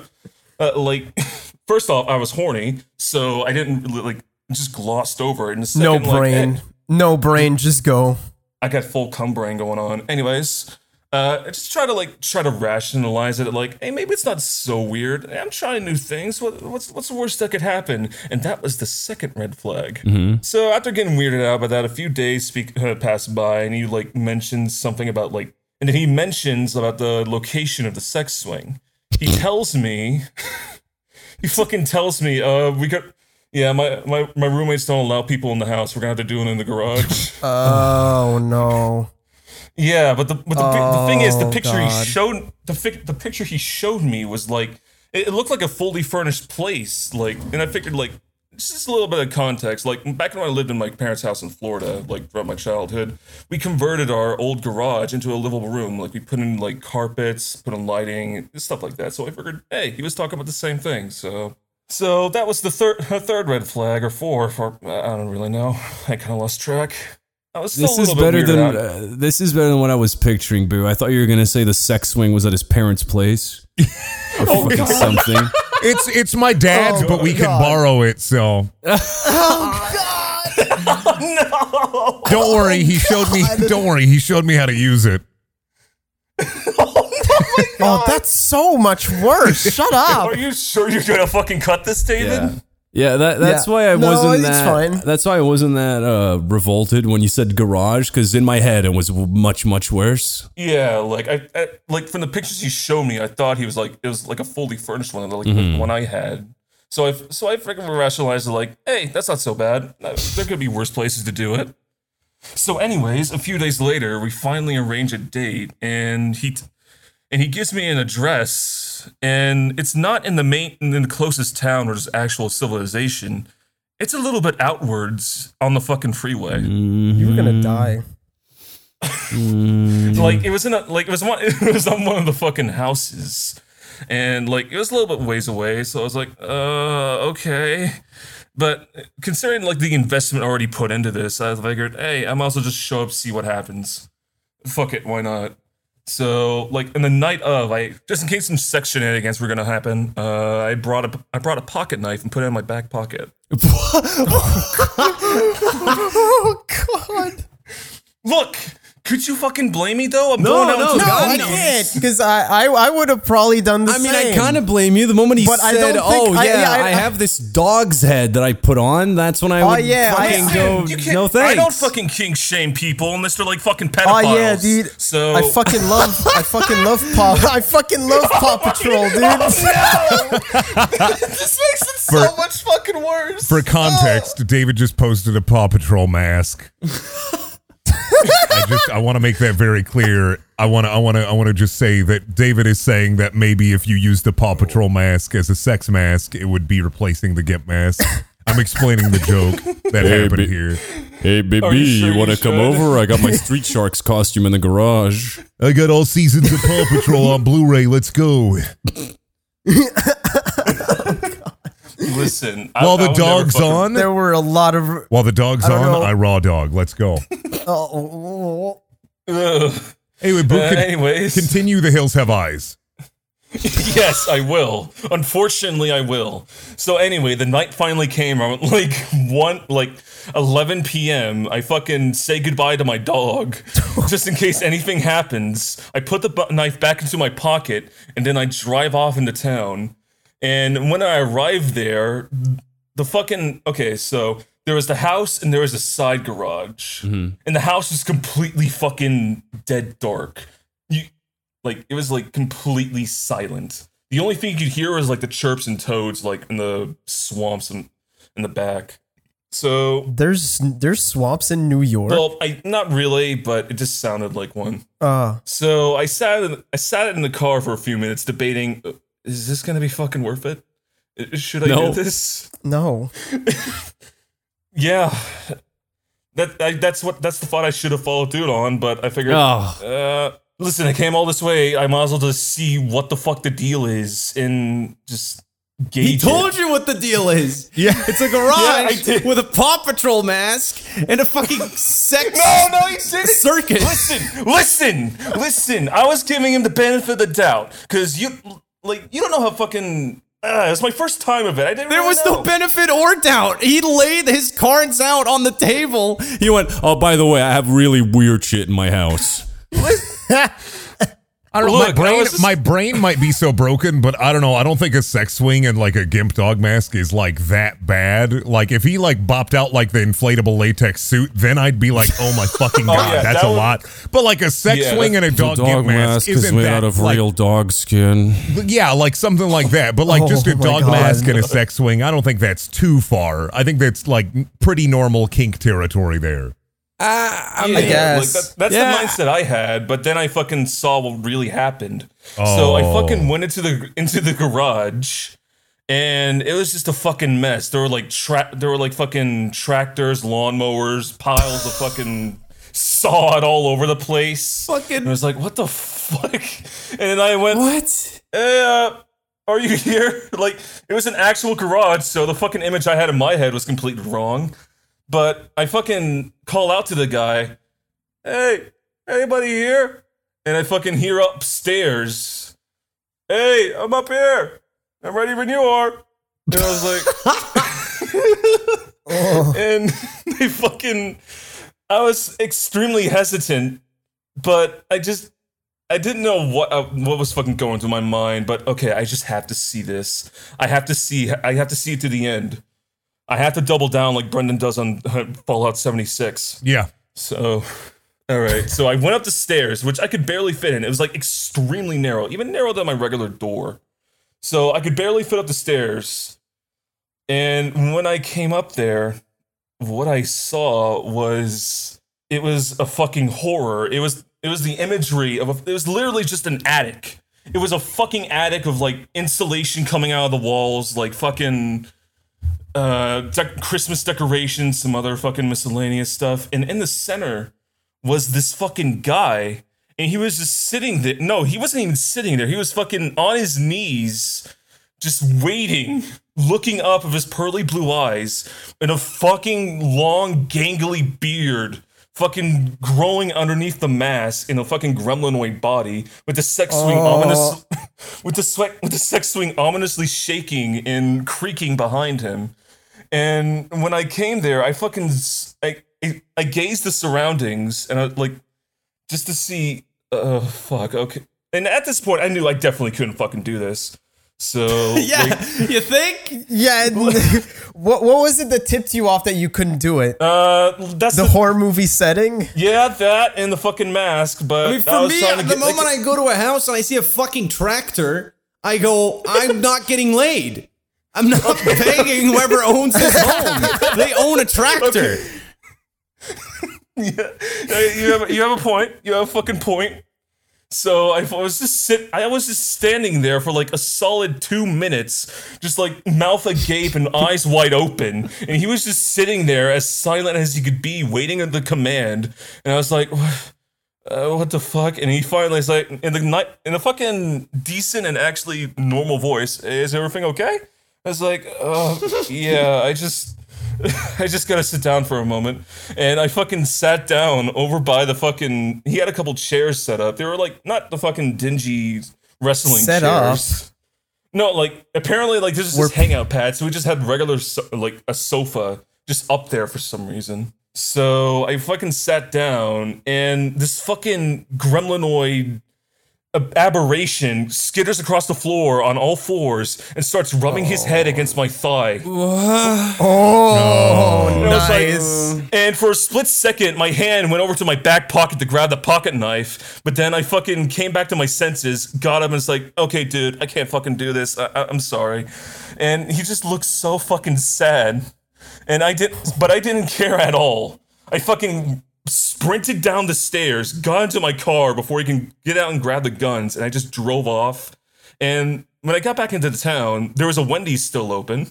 uh, like, first off, I was horny, so I didn't like just glossed over it. And the no second, like, brain, hey, no brain. Just go. I got full cum brain going on. Anyways, uh, I just try to like try to rationalize it. Like, hey, maybe it's not so weird. I'm trying new things. What, what's what's the worst that could happen? And that was the second red flag. So after getting weirded out by that, a few days speak uh, pass by, and he like mentions something about like, and then he mentions about the location of the sex swing. He tells me, he fucking tells me, uh, we got. Yeah, my, my, my roommates don't allow people in the house. We're gonna have to do it in the garage. Oh no. Yeah, but the but the, pi- the thing is, the Oh, picture he showed the fic, the picture he showed me was like it, it looked like a fully furnished place. Like, and I figured like just a little bit of context. Like back when I lived in my parents' house in Florida, like throughout my childhood, we converted our old garage into a livable room. Like we put in like carpets, put in lighting, stuff like that. So I figured, hey, he was talking about the same thing. So. So that was the third, third red flag, or four, or I don't really know. I kind of lost track. I was This is better than uh, this is better than what I was picturing, Boo. I thought you were gonna say the sex swing was at his parents' place or Oh, fucking something. It's it's my dad's, Oh, but we can borrow it. So Oh God! no. don't worry. He showed me. Don't worry. He showed me how to use it. Oh, that's so much worse. Shut up. Are you sure you're gonna fucking cut this, David? Yeah. Yeah, that, that's Yeah. why I No, wasn't it's that. fine. That's why I wasn't that uh, revolted when you said garage, because in my head it was much much worse. Yeah, like I, I like from the pictures you showed me, I thought he was like it was like a fully furnished one, like the one I had. So I so I freaking rationalized it like, hey, that's not so bad. There could be worse places to do it. So, anyways, a few days later, we finally arrange a date, and he t- and he gives me an address, and it's not in the main in the closest town or there's actual civilization. It's a little bit outwards on the fucking freeway. You were gonna die. like it was in a like it was one it was on one of the fucking houses and like it was a little bit ways away so i was like uh okay but considering like the investment already put into this i figured hey i'm also just show up see what happens. Fuck it why not? So like in the night of i just in case some sex shenanigans were gonna happen uh i brought a i brought a pocket knife and put it in my back pocket. Oh God. look Could you fucking blame me though? I'm No, going out no, to No, God, I can't because I, I I would have probably done the I mean, same. I kind of blame you. The moment he But I said, don't "Oh I- yeah, yeah, I, I- have this dog's head that I put on," that's when I Oh, would yeah, I- fucking I- go. You can't, No thanks. I don't fucking kink shame people unless they're like fucking pedophiles. Oh pedophiles. yeah, dude. So I fucking love I fucking love Paw I fucking love Paw oh, Patrol, dude. this makes it so For- much fucking worse. For context, oh. David just posted a Paw Patrol mask. I just I want to make that very clear. I want to I want to I want to just say that David is saying that maybe if you use the Paw Patrol mask as a sex mask, it would be replacing the Gimp mask. I'm explaining the joke that Hey, happened bi- here. Hey, baby, you sure you want to come over? I got my Street Sharks costume in the garage. I got all seasons of Paw Patrol on Blu-ray. Let's go. Listen, While I the would never dog's fucking- on, There were a lot of while the dog's I on, know. I raw dog. Let's go. oh, Anyway, Boo, Uh, con- anyways, continue. The hills have eyes. yes, I will. Unfortunately, I will. So anyway, the night finally came around like one, like 11 p.m. I fucking say goodbye to my dog, just in case anything happens. I put the bu- knife back into my pocket, and then I drive off into town. And when I arrived there, the fucking okay, so there was the house and there was a side garage, and the house was completely fucking dead dark. You like it was like completely silent. The only thing you could hear was like the chirps and toads like in the swamps and in the back. So there's there's swamps in New York. well, I not really, but it just sounded like one. uh So I sat in, I sat in the car for a few minutes debating: uh, Is this gonna be fucking worth it? Should I No. do this? no. Yeah, that I, that's what that's the thought I should have followed through on. But I figured, Oh, uh, listen, I came all this way. I might as well just see what the fuck the deal is and just gauge. he told it. you what the deal is. Yeah. It's a garage Yeah, with a Paw Patrol mask and a fucking sex No, no, he didn't. circus. Listen, listen, listen. I was giving him the benefit of the doubt because you, like, you don't know how fucking. Uh, it's my first time of it. I didn't. There really was know. no benefit or doubt. He laid his cards out on the table. He went, "Oh, by the way, I have really weird shit in my house." I don't know. Look, my brain, just- my brain might be so broken, but I don't know. I don't think a sex swing and like a gimp dog mask is like that bad. Like if he like bopped out like the inflatable latex suit, then I'd be like, oh my fucking oh, god, yeah, that's that a would- lot. But like a sex Yeah, swing and a dog, gimp mask, isn't that, like, dog skin. Yeah, like something like that. But like oh just a Oh dog God. mask and a sex swing, I don't think that's too far. I think that's like pretty normal kink territory there. I Yeah, guess. Like that, that's Yeah. the mindset I had, but then I fucking saw what really happened. So I Oh. fucking went into the into the garage, and it was just a fucking mess. There were like tra- there were like fucking tractors, lawnmowers, piles of fucking sod all over the place. Fucking- And I was like, what the fuck? And then I went, what? hey, uh, are you here? Like, it was an actual garage, so the fucking image I had in my head was completely wrong. But I fucking call out to the guy, hey, anybody here? And I fucking hear upstairs, hey, I'm up here. I'm ready when you are. And I was like, and they fucking, I was extremely hesitant, but I just, I didn't know what uh, what was fucking going through my mind, but okay, I just have to see this. I have to see. I have to see it to the end. I have to double down like Brendan does on Fallout 76. Yeah. So, all right. So I went up the stairs, which I could barely fit in. It was like extremely narrow, even narrower than my regular door. So I could barely fit up the stairs. And when I came up there, what I saw was it was a fucking horror. It was it was the imagery of a, it was literally just an attic. It was a fucking attic of like insulation coming out of the walls, like fucking uh dec- Christmas decorations, some other fucking miscellaneous stuff. And in the center was this fucking guy, and he was just sitting there. No, he wasn't even sitting there. He was fucking on his knees, just waiting, looking up of his pearly blue eyes, and a fucking long, gangly beard. Fucking growing underneath the mask in a fucking gremlinoid body, with the sex swing ominous, with the sweat, with the sex swing ominously shaking and creaking behind him. And when I came there, I fucking s- I I, I gazed the surroundings and I like just to see. Oh fuck. Okay. And at this point, I knew I definitely couldn't fucking do this. So Yeah, like, You think? yeah. what what was it that tipped you off that you couldn't do it? uh, that's the the, horror movie setting. yeah, that and the fucking mask. But I mean, I for was me, trying to the get, moment like, I go to a house and I see a fucking tractor, I go, I'm not getting laid. I'm not paying whoever owns this home. They own a tractor. Yeah, you have you have a point. You have a fucking point. So I was just sit. I was just standing there for like a solid two minutes, just like mouth agape and eyes wide open, and he was just sitting there as silent as he could be, waiting at the command. And I was like, uh, "What the fuck?" And he finally is like, in the night, in a fucking decent and actually normal voice, "Is everything okay?" I was like, uh, "Yeah, I just." I just gotta sit down for a moment. And I fucking sat down over by the fucking. He had a couple chairs set up. They were like not the fucking dingy wrestling Set up? chairs. No, like apparently, like this is just hangout pad. So we just had regular, so- like a sofa just up there for some reason. So I fucking sat down, and this fucking gremlinoid aberration skitters across the floor on all fours and starts rubbing his head against my thigh. Oh, And I was like- nice. and for a split second, my hand went over to my back pocket to grab the pocket knife. But then I fucking came back to my senses, got up, and was like, "Okay, dude, I can't fucking do this. I- I- I'm sorry." And he just looked so fucking sad, and I didn't. but I didn't care at all. I fucking sprinted down the stairs, got into my car before he can get out and grab the guns, and I just drove off. And when I got back into the town, there was a Wendy's still open.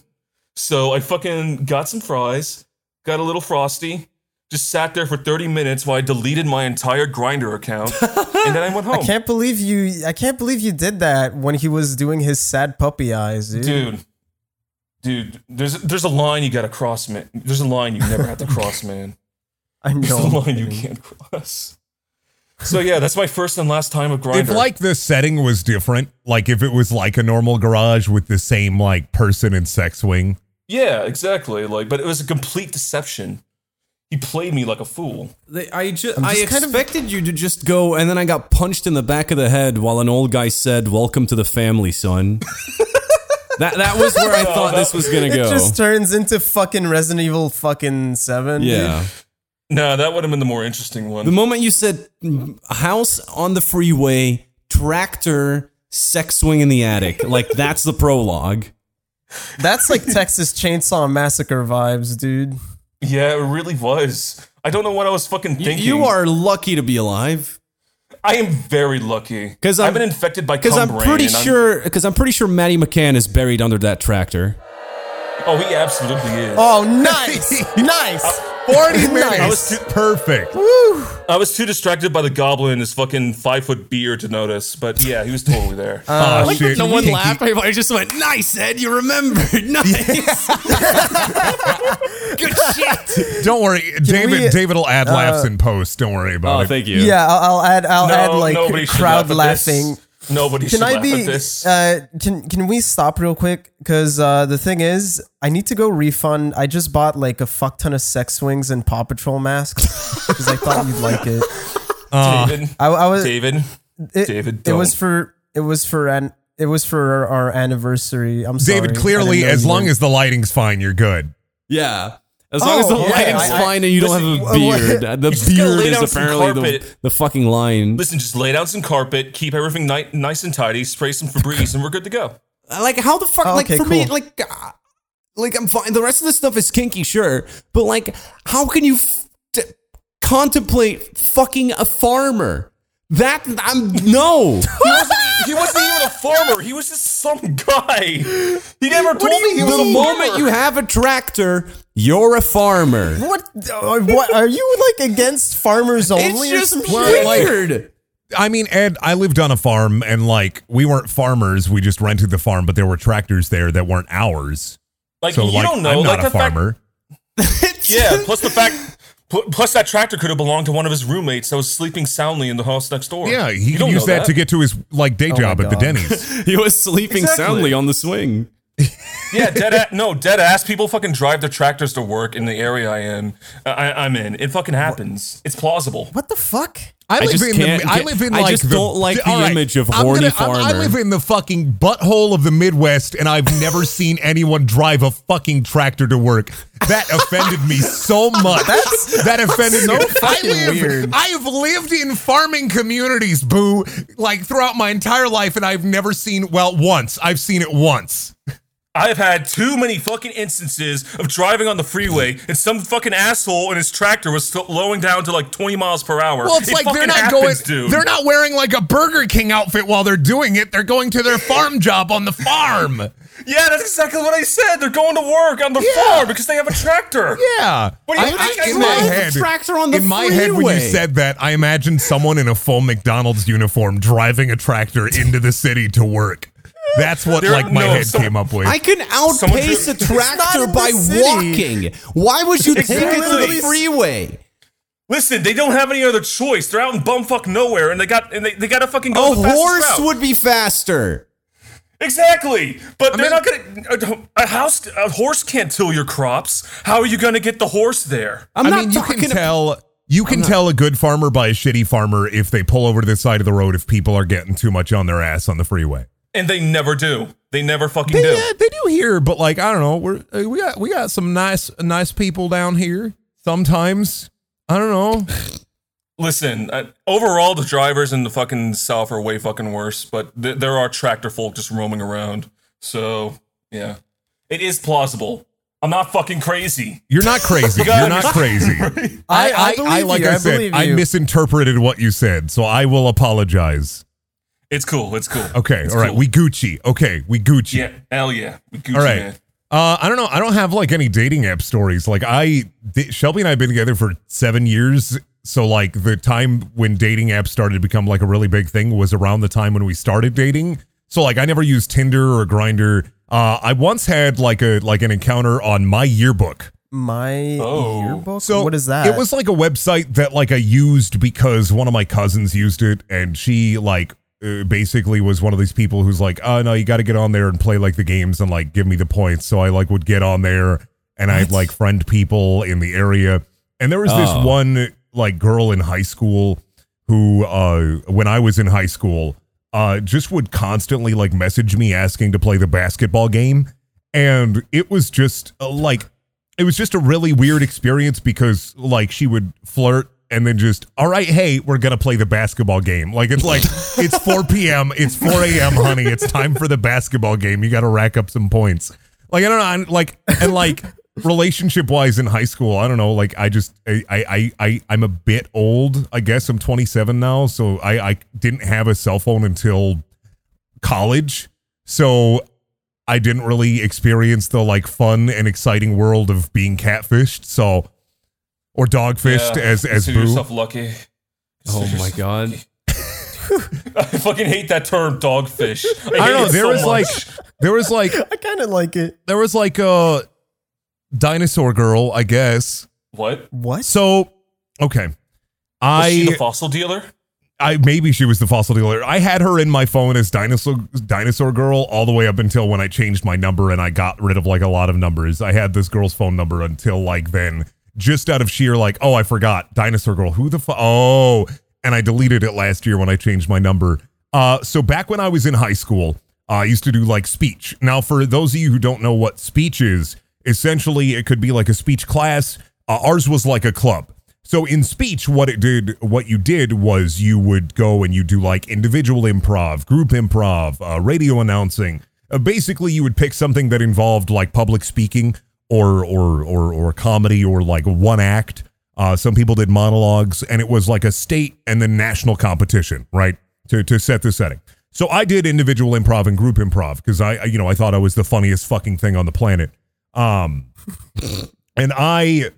So I fucking got some fries, got a little frosty, just sat there for 30 minutes while I deleted my entire Grindr account, and then I went home. I can't believe you. I can't believe you did that when he was doing his sad puppy eyes, dude. Dude, dude, there's there's a line you gotta cross, man. There's a line you never have to cross, man. I There's a know. line you can't cross. So yeah, that's my first and last time of Grindr. If like the setting was different, like if it was like a normal garage with the same like person and sex swing, yeah, exactly. Like, but it was a complete deception. He played me like a fool. They, I just, I'm I just kind of- expected you to just go, and then I got punched in the back of the head while an old guy said, "Welcome to the family, son." that that was where I thought this was gonna go. It just turns into fucking Resident Evil fucking seven. dude. yeah. Nah, that would have been the more interesting one. The moment you said house on the freeway, tractor, sex swing in the attic, like that's the prologue. That's like Texas Chainsaw Massacre vibes, dude. yeah, it really was. I don't know what I was fucking Y- thinking. You are lucky to be alive. I am very lucky 'Cause I've been infected by Because I'm pretty and sure. Because I'm pretty sure Matty McCann is buried under that tractor. Oh, he absolutely is. Oh, nice, nice. 40 minutes. I was too, Perfect. I was too distracted by the goblin and his fucking five foot beard to notice, but yeah, he was totally there. Oh, Like, shit. no one Kinky- laughed. Everybody just went, "Nice, Ed. You remembered. Nice. Good shit." Don't worry. David we- David will add laughs uh, in post. Don't worry about oh, it. Oh, thank you. Yeah, I'll, I'll add. I'll no, add like crowd laugh at this. Laughing. Nobody Can should I laugh be? at this. Uh, can Can we stop real quick? Because uh, the thing is, I need to go refund. I just bought like a fuck ton of sex swings and Paw Patrol masks because I thought you'd like it. David, I, I was. David, it, David, It was for. It was for an. It was for our, our anniversary. I'm sorry. David, clearly, as long were- as the lighting's fine, you're good. Yeah. As long as the Oh, yeah, lighting's I- I- fine and you don't have a beard. The you just gotta beard is apparently the, the fucking line. listen, just lay down some carpet, keep everything ni- nice and tidy, spray some Febreze, and we're good to go. Like how the fuck? Oh, like okay, for me, like, uh, like I'm fine. The rest of the stuff is kinky, sure, but like, how can you f- t- contemplate fucking a farmer? That I'm no. farmer. He was just some guy. He never told me he was the a moment farmer. you have a tractor, you're a farmer. What? uh, What are you like against farmers only? or It's some just shit? weird. I mean, Ed, I lived on a farm and like we weren't farmers. We just rented the farm, but there were tractors there that weren't ours. like So you like, don't know, I'm like not the a farmer. Fact, yeah. Plus the fact, pl- plus that tractor could have belonged to one of his roommates that was sleeping soundly in the house next door. yeah, he You could don't use know that, to get to his like day oh my job at the Denny's. He was sleeping Exactly. soundly on the swing. Yeah, dead ass. No, dead ass. People fucking drive their tractors to work in the area I am. Uh, I, I'm in. It fucking happens. It's plausible. What the fuck? I live just in can't the, I live in I just the, don't like the all right, image of I'm horny gonna- I'm- I live in the fucking butthole of the Midwest, and I've never seen anyone drive a fucking tractor to work. That offended me so much. that offended so me. fucking I live, weird. I have lived in farming communities, boo, like throughout my entire life, and I've never seen. Well, once I've seen it once. I've had too many fucking instances of driving on the freeway and some fucking asshole in his tractor was slowing down to like 20 miles per hour. Well, it's It like they're not happens, going. dude. They're not wearing like a Burger King outfit while they're doing it. They're going to their farm job on the farm. Yeah, that's exactly what I said. They're going to work on the Yeah. farm because they have a tractor. Yeah. What do you I- think I- I in my drive? head, Tractor on the in my head, when you said that, I imagined someone in a full McDonald's uniform driving a tractor into the city to work. That's what There- like my no, head some- came up with. I can outpace a tractor by walking. Why would you take it to the freeway? Listen, they don't have any other choice. They're out in bumfuck nowhere, and they got and they, they got to fucking A go the horse route. would be faster. exactly, but they're mean- not gonna. A, a house, a horse can't till your crops. How are you gonna get the horse there? I'm I not mean, you can tell. You can tell a good farmer by a shitty farmer if they pull over to the side of the road if people are getting too much on their ass on the freeway. And they never do. They never fucking They, do. yeah, they do here, but like I don't know, we're uh, we got we got some nice nice people down here. Sometimes I don't know. Listen, uh, overall, the drivers in the fucking south are way fucking worse. But th- there are tractor folk just roaming around. So yeah, it is plausible. I'm not fucking crazy. You're not crazy. you You're not crazy. I- I I, believe like you. I I said, I misinterpreted what you said, so I will apologize. It's cool. It's cool. Okay, It's all right, cool. we Gucci. Okay, we Gucci. yeah, hell yeah. We Gucci, all right. man. Uh, I don't know. I don't have like any dating app stories. Like I, th- Shelby and I have been together for seven years. So like the time when dating apps started to become like a really big thing was around the time when we started dating. So like I never used Tinder or Grindr. Uh, I once had like a like an encounter on my yearbook. My Oh. yearbook. So what is that? It was like a website that like I used because one of my cousins used it, and she like uh, basically was one of these people who's like, oh no, you got to get on there and play like the games and like give me the points. So I like would get on there and I'd like friend people in the area. And there was this Oh. one like girl in high school who uh when I was in high school uh just would constantly like message me asking to play the basketball game and it was just uh, like it was just a really weird experience because like she would flirt and then just all right hey we're gonna play the basketball game. Like it's like it's 4 p.m it's 4 a.m honey. It's time for the basketball game. You gotta rack up some points. Like i don't know I'm, like and like relationship wise in high school i don't know like i just I, I i i'm a bit old i guess. I'm 27 now so i i didn't have a cell phone until college. So I didn't really experience the like fun and exciting world of being catfished. So, or dogfished Yeah, as as consider boo. yourself lucky. Oh my yourself god. lucky. I fucking hate that term, dogfish. I, I don't know. it There so was like there was like I kind of like it. there was like a dinosaur girl, I guess. what? What? So okay, Was she I the fossil dealer? I maybe she was the fossil dealer. I had her in my phone as dinosaur dinosaur girl all the way up until when I changed my number and I got rid of like a lot of numbers. I had this girl's phone number until like then, just out of sheer like, oh, I forgot dinosaur girl. Who the fu- oh, and I deleted it last year when I changed my number. Uh, so back when I was in high school, I used to do like speech. Now, for those of you who don't know what speech is, essentially it could be like a speech class. Uh, ours was like a club. So in speech, what it did, what you did was you would go and you do like individual improv, group improv, uh, radio announcing. Uh, basically, you would pick something that involved like public speaking or or or or comedy or like one act. Uh, some people did monologues, and it was like a state and then national competition, right? To to set the setting. So I did individual improv and group improv because I, you know, I thought I was the funniest fucking thing on the planet. Um, and I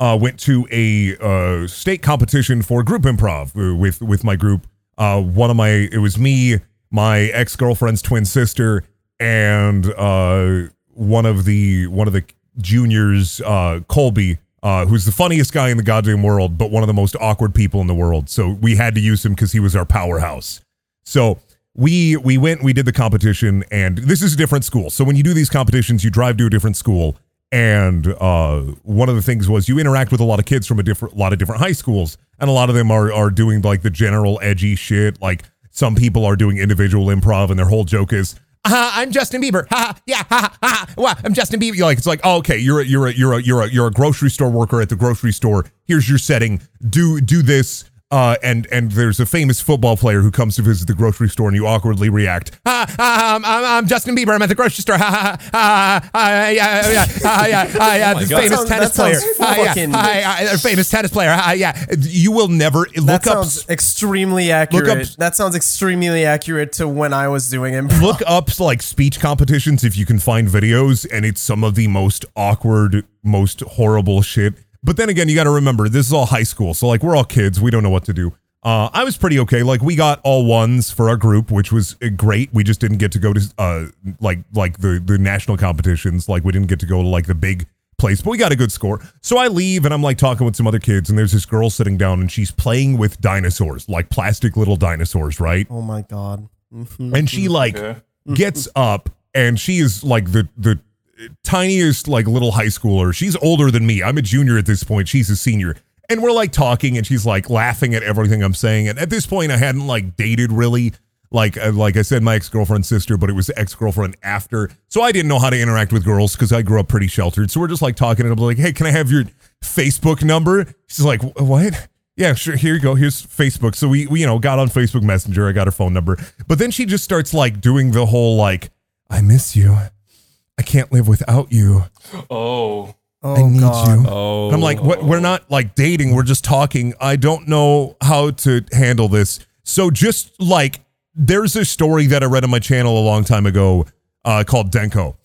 uh, went to a uh, state competition for group improv with with my group. Uh, one of my it was me, my ex girlfriend's twin sister, and uh, one of the one of the juniors, uh, Colby, uh, who's the funniest guy in the goddamn world, but one of the most awkward people in the world. So we had to use him because he was our powerhouse. So we we went, we did the competition, and this is a different school. So when you do these competitions, you drive to a different school, and uh, one of the things was you interact with a lot of kids from a different, lot of different high schools, and a lot of them are are doing like the general edgy shit. Like some people are doing individual improv, and their whole joke is. Uh, I'm Justin Bieber. Ha, yeah, ha, ha, ha. I'm Justin Bieber. You're like it's like, oh, okay, you're a, you're a, you're a, you're a, you're a grocery store worker at the grocery store. Here's your setting. Do do this. Uh, and and there's a famous football player who comes to visit the grocery store, and you awkwardly react. Ah, ah, I'm, I'm, I'm Justin Bieber. I'm at the grocery store. Ha ha ha. Ah, yeah, yeah, ah, yeah, ah, yeah. this God. famous tennis player. that sounds Ah, yeah, fucking- ah, yeah, famous tennis player. Ah, yeah. You will never look That up. sounds extremely accurate. up- that sounds extremely accurate to when I was doing improv. look up like speech competitions if you can find videos and it's some of the most awkward most horrible shit but then again you got to remember this is all high school so like we're all kids we don't know what to do uh, I was pretty okay. Like we got all ones for our group, which was uh, great. We just didn't get to go to uh like like the the national competitions. Like we didn't get to go to like the big place, but we got a good score. So I leave and I'm like talking with some other kids, and there's this girl sitting down and she's playing with dinosaurs, like plastic little dinosaurs, right? oh my god. and she like Okay. gets up and she is like the the tiniest like little high schooler she's older than me i'm a junior at this point she's a senior and we're like talking and she's like laughing at everything i'm saying and at this point i hadn't like dated really like uh, like i said my ex-girlfriend's sister but it was ex-girlfriend after so i didn't know how to interact with girls because i grew up pretty sheltered so we're just like talking and i'm like hey can i have your facebook number she's like what yeah, sure. Here you go. Here's Facebook. So we, we, you know, got on Facebook Messenger. I got her phone number. But then she just starts like doing the whole like, I miss you. I can't live without you. Oh. Oh I need god. you. Oh, And I'm like, what? We're not like dating. We're just talking. I don't know how to handle this. So just like, there's a story that I read on my channel a long time ago uh, called Denko,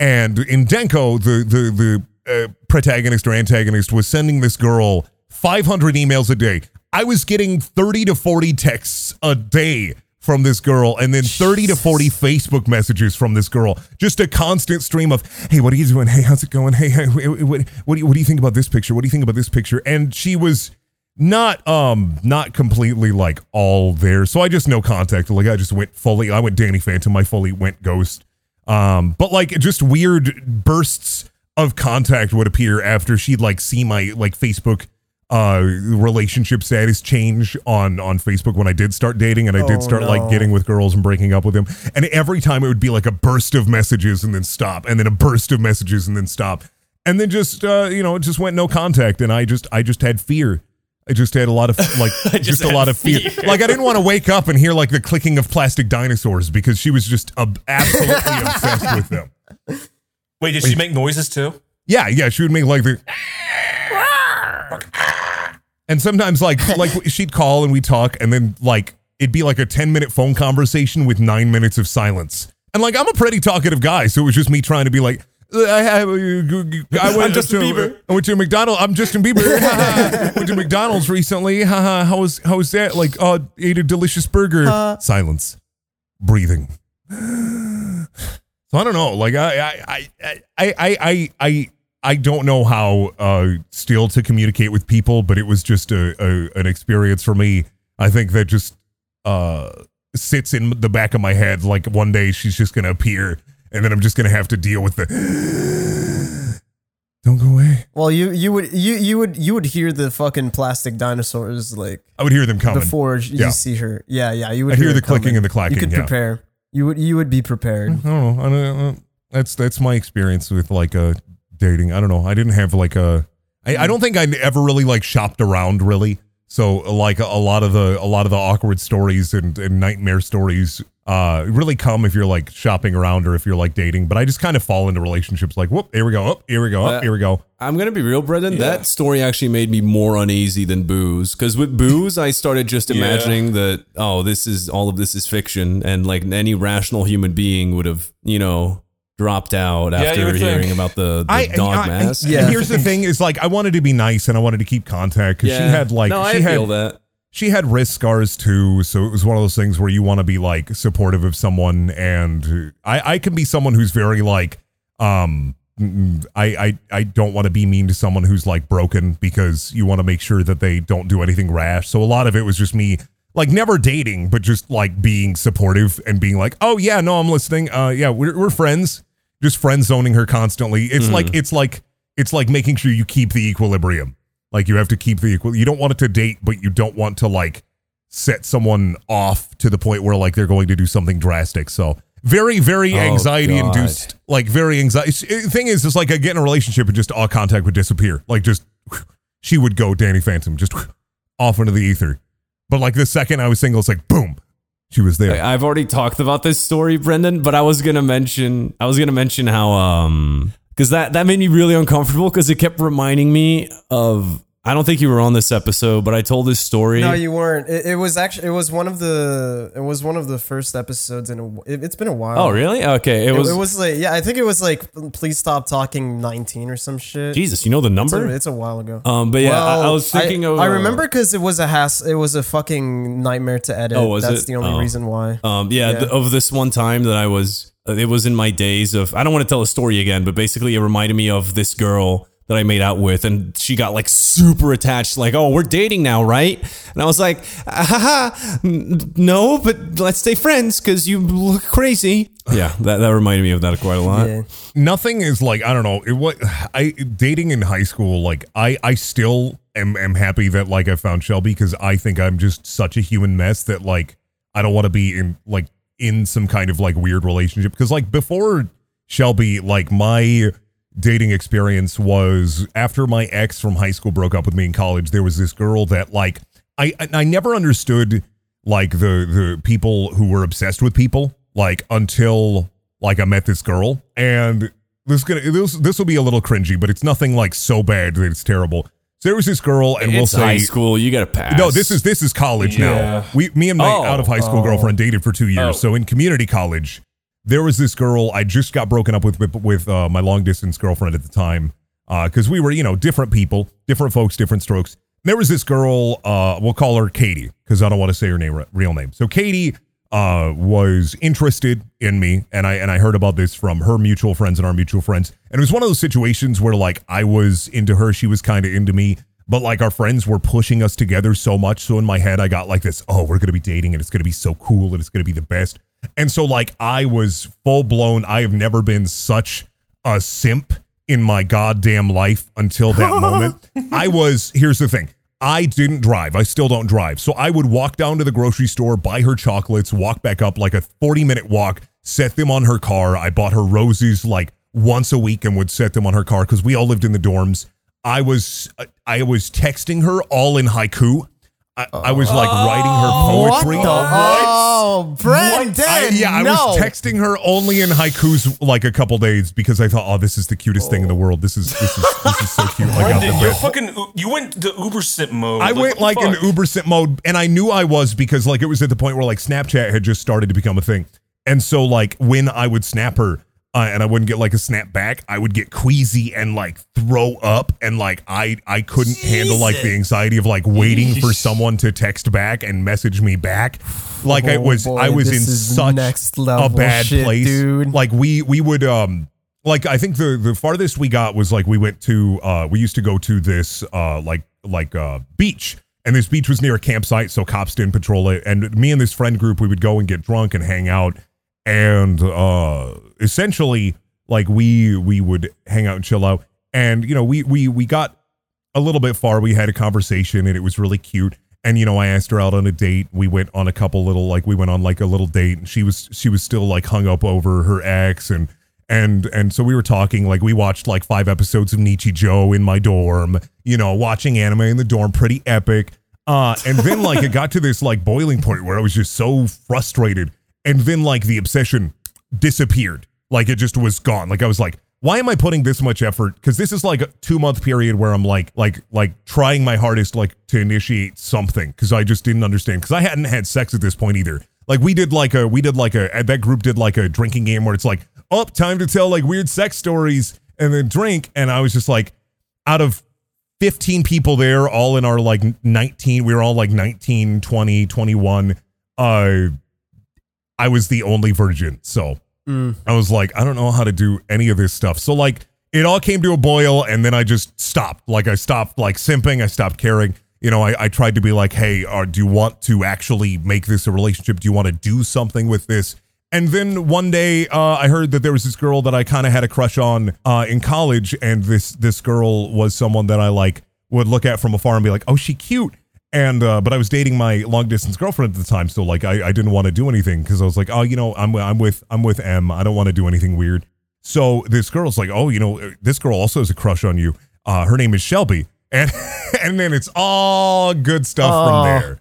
and in Denko, the the the uh, protagonist or antagonist was sending this girl 500 emails a day. I was getting 30 to 40 texts a day from this girl and then 30 to 40 Facebook messages from this girl. Just a constant stream of, hey, what are you doing? Hey, how's it going? Hey, hey what, what, what, do you, what do you think about this picture? What do you think about this picture? And she was not um not completely like all there. So I just no contact. Like I just went fully I went Danny Phantom, I fully went ghost. Um but like just weird bursts of contact would appear after she'd like see my like Facebook uh relationship status change on on Facebook when I did start dating and I did Oh, start no. like getting with girls and breaking up with them. And every time it would be like a burst of messages and then stop and then a burst of messages and then stop. And then just uh you know, it just went no contact and I just I just had fear. I just had a lot of like just, a had lot of fear. Like I didn't want to wake up and hear like the clicking of plastic dinosaurs because she was just uh, absolutely obsessed with them. Wait, did she make noises too? Yeah, yeah, she would make like the And sometimes like like she'd call and we'd talk and then like it'd be like a 10 minute phone conversation with 9 minutes of silence. And like I'm a pretty talkative guy, so it was just me trying to be like I have uh, I went Justin to Bieber. I went to McDonald's. I'm Justin Bieber. went to McDonald's recently. Haha, how was how was that? Like, oh, ate a delicious burger. Uh. Silence. Breathing. So I don't know. Like I I I I I I I, I don't know how uh still to communicate with people, but it was just a, a an experience for me. I think that just uh sits in the back of my head like one day she's just gonna appear and then I'm just gonna have to deal with the Don't go away. Well, you you would you you would you would hear the fucking plastic dinosaurs like I would hear them coming. before you Yeah. see her. Yeah, yeah. You would I'd hear it the clicking coming. and the clacking, You could yeah. prepare. You would you would be prepared. I don't know. I don't know. That's that's my experience with like uh dating. I don't know. I didn't have like a. I, I don't think I ever really like shopped around really. So like a, a lot of the a lot of the awkward stories and, and nightmare stories uh really come if you're like shopping around or if you're like dating. But I just kind of fall into relationships like whoop here we go up here we go up here we go. I'm gonna be real, Brendan. That story actually made me more uneasy than booze. Because with booze, I started just imagining that oh, this is all of this is fiction, and like any rational human being would have, you know, dropped out you after would hearing think. about the, the I, dog I- I- mask. Yeah. Here's the thing: is like I wanted to be nice and I wanted to keep contact because she had like no, she I had feel that. she had wrist scars too so it was one of those things where you want to be like supportive of someone and i i can be someone who's very like um mm, I, I I don't want to be mean to someone who's like broken because you want to make sure that they don't do anything rash. So a lot of it was just me like never dating, but just like being supportive and being like, oh yeah, no, I'm listening. Uh, yeah, we're we're friends. Just friend zoning her constantly. It's like hmm. it's like it's like making sure you keep the equilibrium. Like you have to keep the equal. You don't want it to date, but you don't want to like set someone off to the point where like they're going to do something drastic. So very, very Oh, anxiety God. induced. Like very anxiety. The thing is, it's like I get in a relationship and just all contact would disappear. Like just she would go Danny Phantom just off into the ether. But like the second I was single, it's like boom, she was there. I've already talked about this story, Brendan, but I was gonna mention I was gonna mention how um because that that made me really uncomfortable because it kept reminding me of I don't think you were on this episode, but I told this story. No, you weren't. It, it was actually it was one of the it was one of the first episodes in a, it, it's been a while. oh, really? Okay, it, It was. it was like yeah, I think it was like please stop talking 19 or some shit. Jesus, you know the It's a, number? it's a while ago. Um, but yeah, I, I was thinking I, of. I uh, remember because it was a has it was a fucking nightmare to edit. Oh, was That's it? the only Oh. reason why. Um, yeah, Yeah. th- of this one time that I was, uh, it was in my days of. I don't want to tell a story again, but basically, it reminded me of this girl that I made out with, and she got like super attached, like, "Oh, we're dating now, right?" And I was like, "Ah, "Ha ha, n- no, but let's stay friends because you look crazy." Yeah, that that reminded me of that quite a lot. Yeah. nothing is like I don't know it, what I dating in high school like I I still am am happy that like I found Shelby because I think I'm just such a human mess that like I don't want to be in like in some kind of like weird relationship because like before Shelby like my dating experience was after my ex from high school broke up with me in college there was this girl that like I I I never understood like the the people who were obsessed with people like until like I met this girl and this gonna this this will be a little cringy but it's nothing like so bad that it's terrible. So there was this girl and we'll say high school. You got to pass. no, this is this is college Yeah. now. We, me and my Oh. out of high school oh. girlfriend dated for two years. Oh. So in community college, there was this girl I just got broken up with with, with uh, my long distance girlfriend at the time because we were you know different people, different folks, different strokes. There was this girl. Uh, we'll call her Katie because I don't want to say her name real name. So Katie uh, was interested in me, and I and I heard about this from her mutual friends and our mutual friends. And it was one of those situations where like I was into her, she was kind of into me, but like our friends were pushing us together so much. So in my head, I got like this: oh, we're gonna be dating, and it's gonna be so cool, and it's gonna be the best. And so like I was full blown. I have never been such a simp in my goddamn life until that moment. I was. Here's the thing. I didn't drive. I still don't drive. So I would walk down to the grocery store, buy her chocolates, walk back up like a 40 minute walk, set them on her car. I bought her roses like once a week and would set them on her car because we all lived in the dorms. I was I was texting her all in haiku. I, I was like writing her poetry. Oh, Brendan! I, yeah, I was texting her only in haikus like a couple days because I thought, oh, this is the cutest thing in the world. This is this is this is so cute. Like, out the Brendan, you're fucking. You went to Uber simp mode. I Like, went like the in fuck? Uber simp mode, and I knew I was because like it was at the point where like Snapchat had just started to become a thing, and so like when I would snap her. Uh, and I wouldn't get like a snap back. I would get queasy and like throw up, and like I I couldn't handle like the anxiety of like waiting for someone to text back and message me back. Like Oh, was boy, I was in such a bad shit, place, dude. Like we we would um like I think the the farthest we got was like we went to uh we used to go to this uh like like uh beach and this beach was near a campsite so cops didn't patrol it and me and this friend group we would go and get drunk and hang out and uh essentially like we we would hang out and chill out. And you know we we we got a little bit far. We had a conversation and it was really cute. And you know i asked her out on a date. We went on a couple little like we went on like a little date and she was she was still like hung up over her ex and and and so we were talking like we watched like five episodes of Nichijou in my dorm you know watching anime in the dorm pretty epic. Uh and then like it got to this like boiling point where i was just so frustrated and then like the obsession disappeared. Like it just was gone. Like i was like why am i putting this much effort? Because this is like a two month period where i'm like like like trying my hardest like to initiate something. Because i just didn't understand. Because i hadn't had sex at this point either. Like we did like a we did like a that group did like a drinking game where it's like oh time to tell like weird sex stories and then drink. And i was just like out of 15 people there all in our like 19 we were all like 19 20 21 uh i was the only virgin so i was like i don't know how to do any of this stuff. So like it all came to a boil and then i just stopped. Like i stopped like simping i stopped caring. You know i, I tried to be like hey uh, do you want to actually make this a relationship? Do you want to do something with this? And then one day, uh, I heard that there was this girl that I kind of had a crush on uh, in college, and this this girl was someone that I like would look at from afar and be like, "Oh, she cute." And uh, but I was dating my long distance girlfriend at the time, so like I, I didn't want to do anything because I was like, "Oh, you know, I'm I'm with I'm with M. I don't want to do anything weird." So this girl's like, "Oh, you know, this girl also has a crush on you. Uh, her name is Shelby." And and then it's all good stuff from there.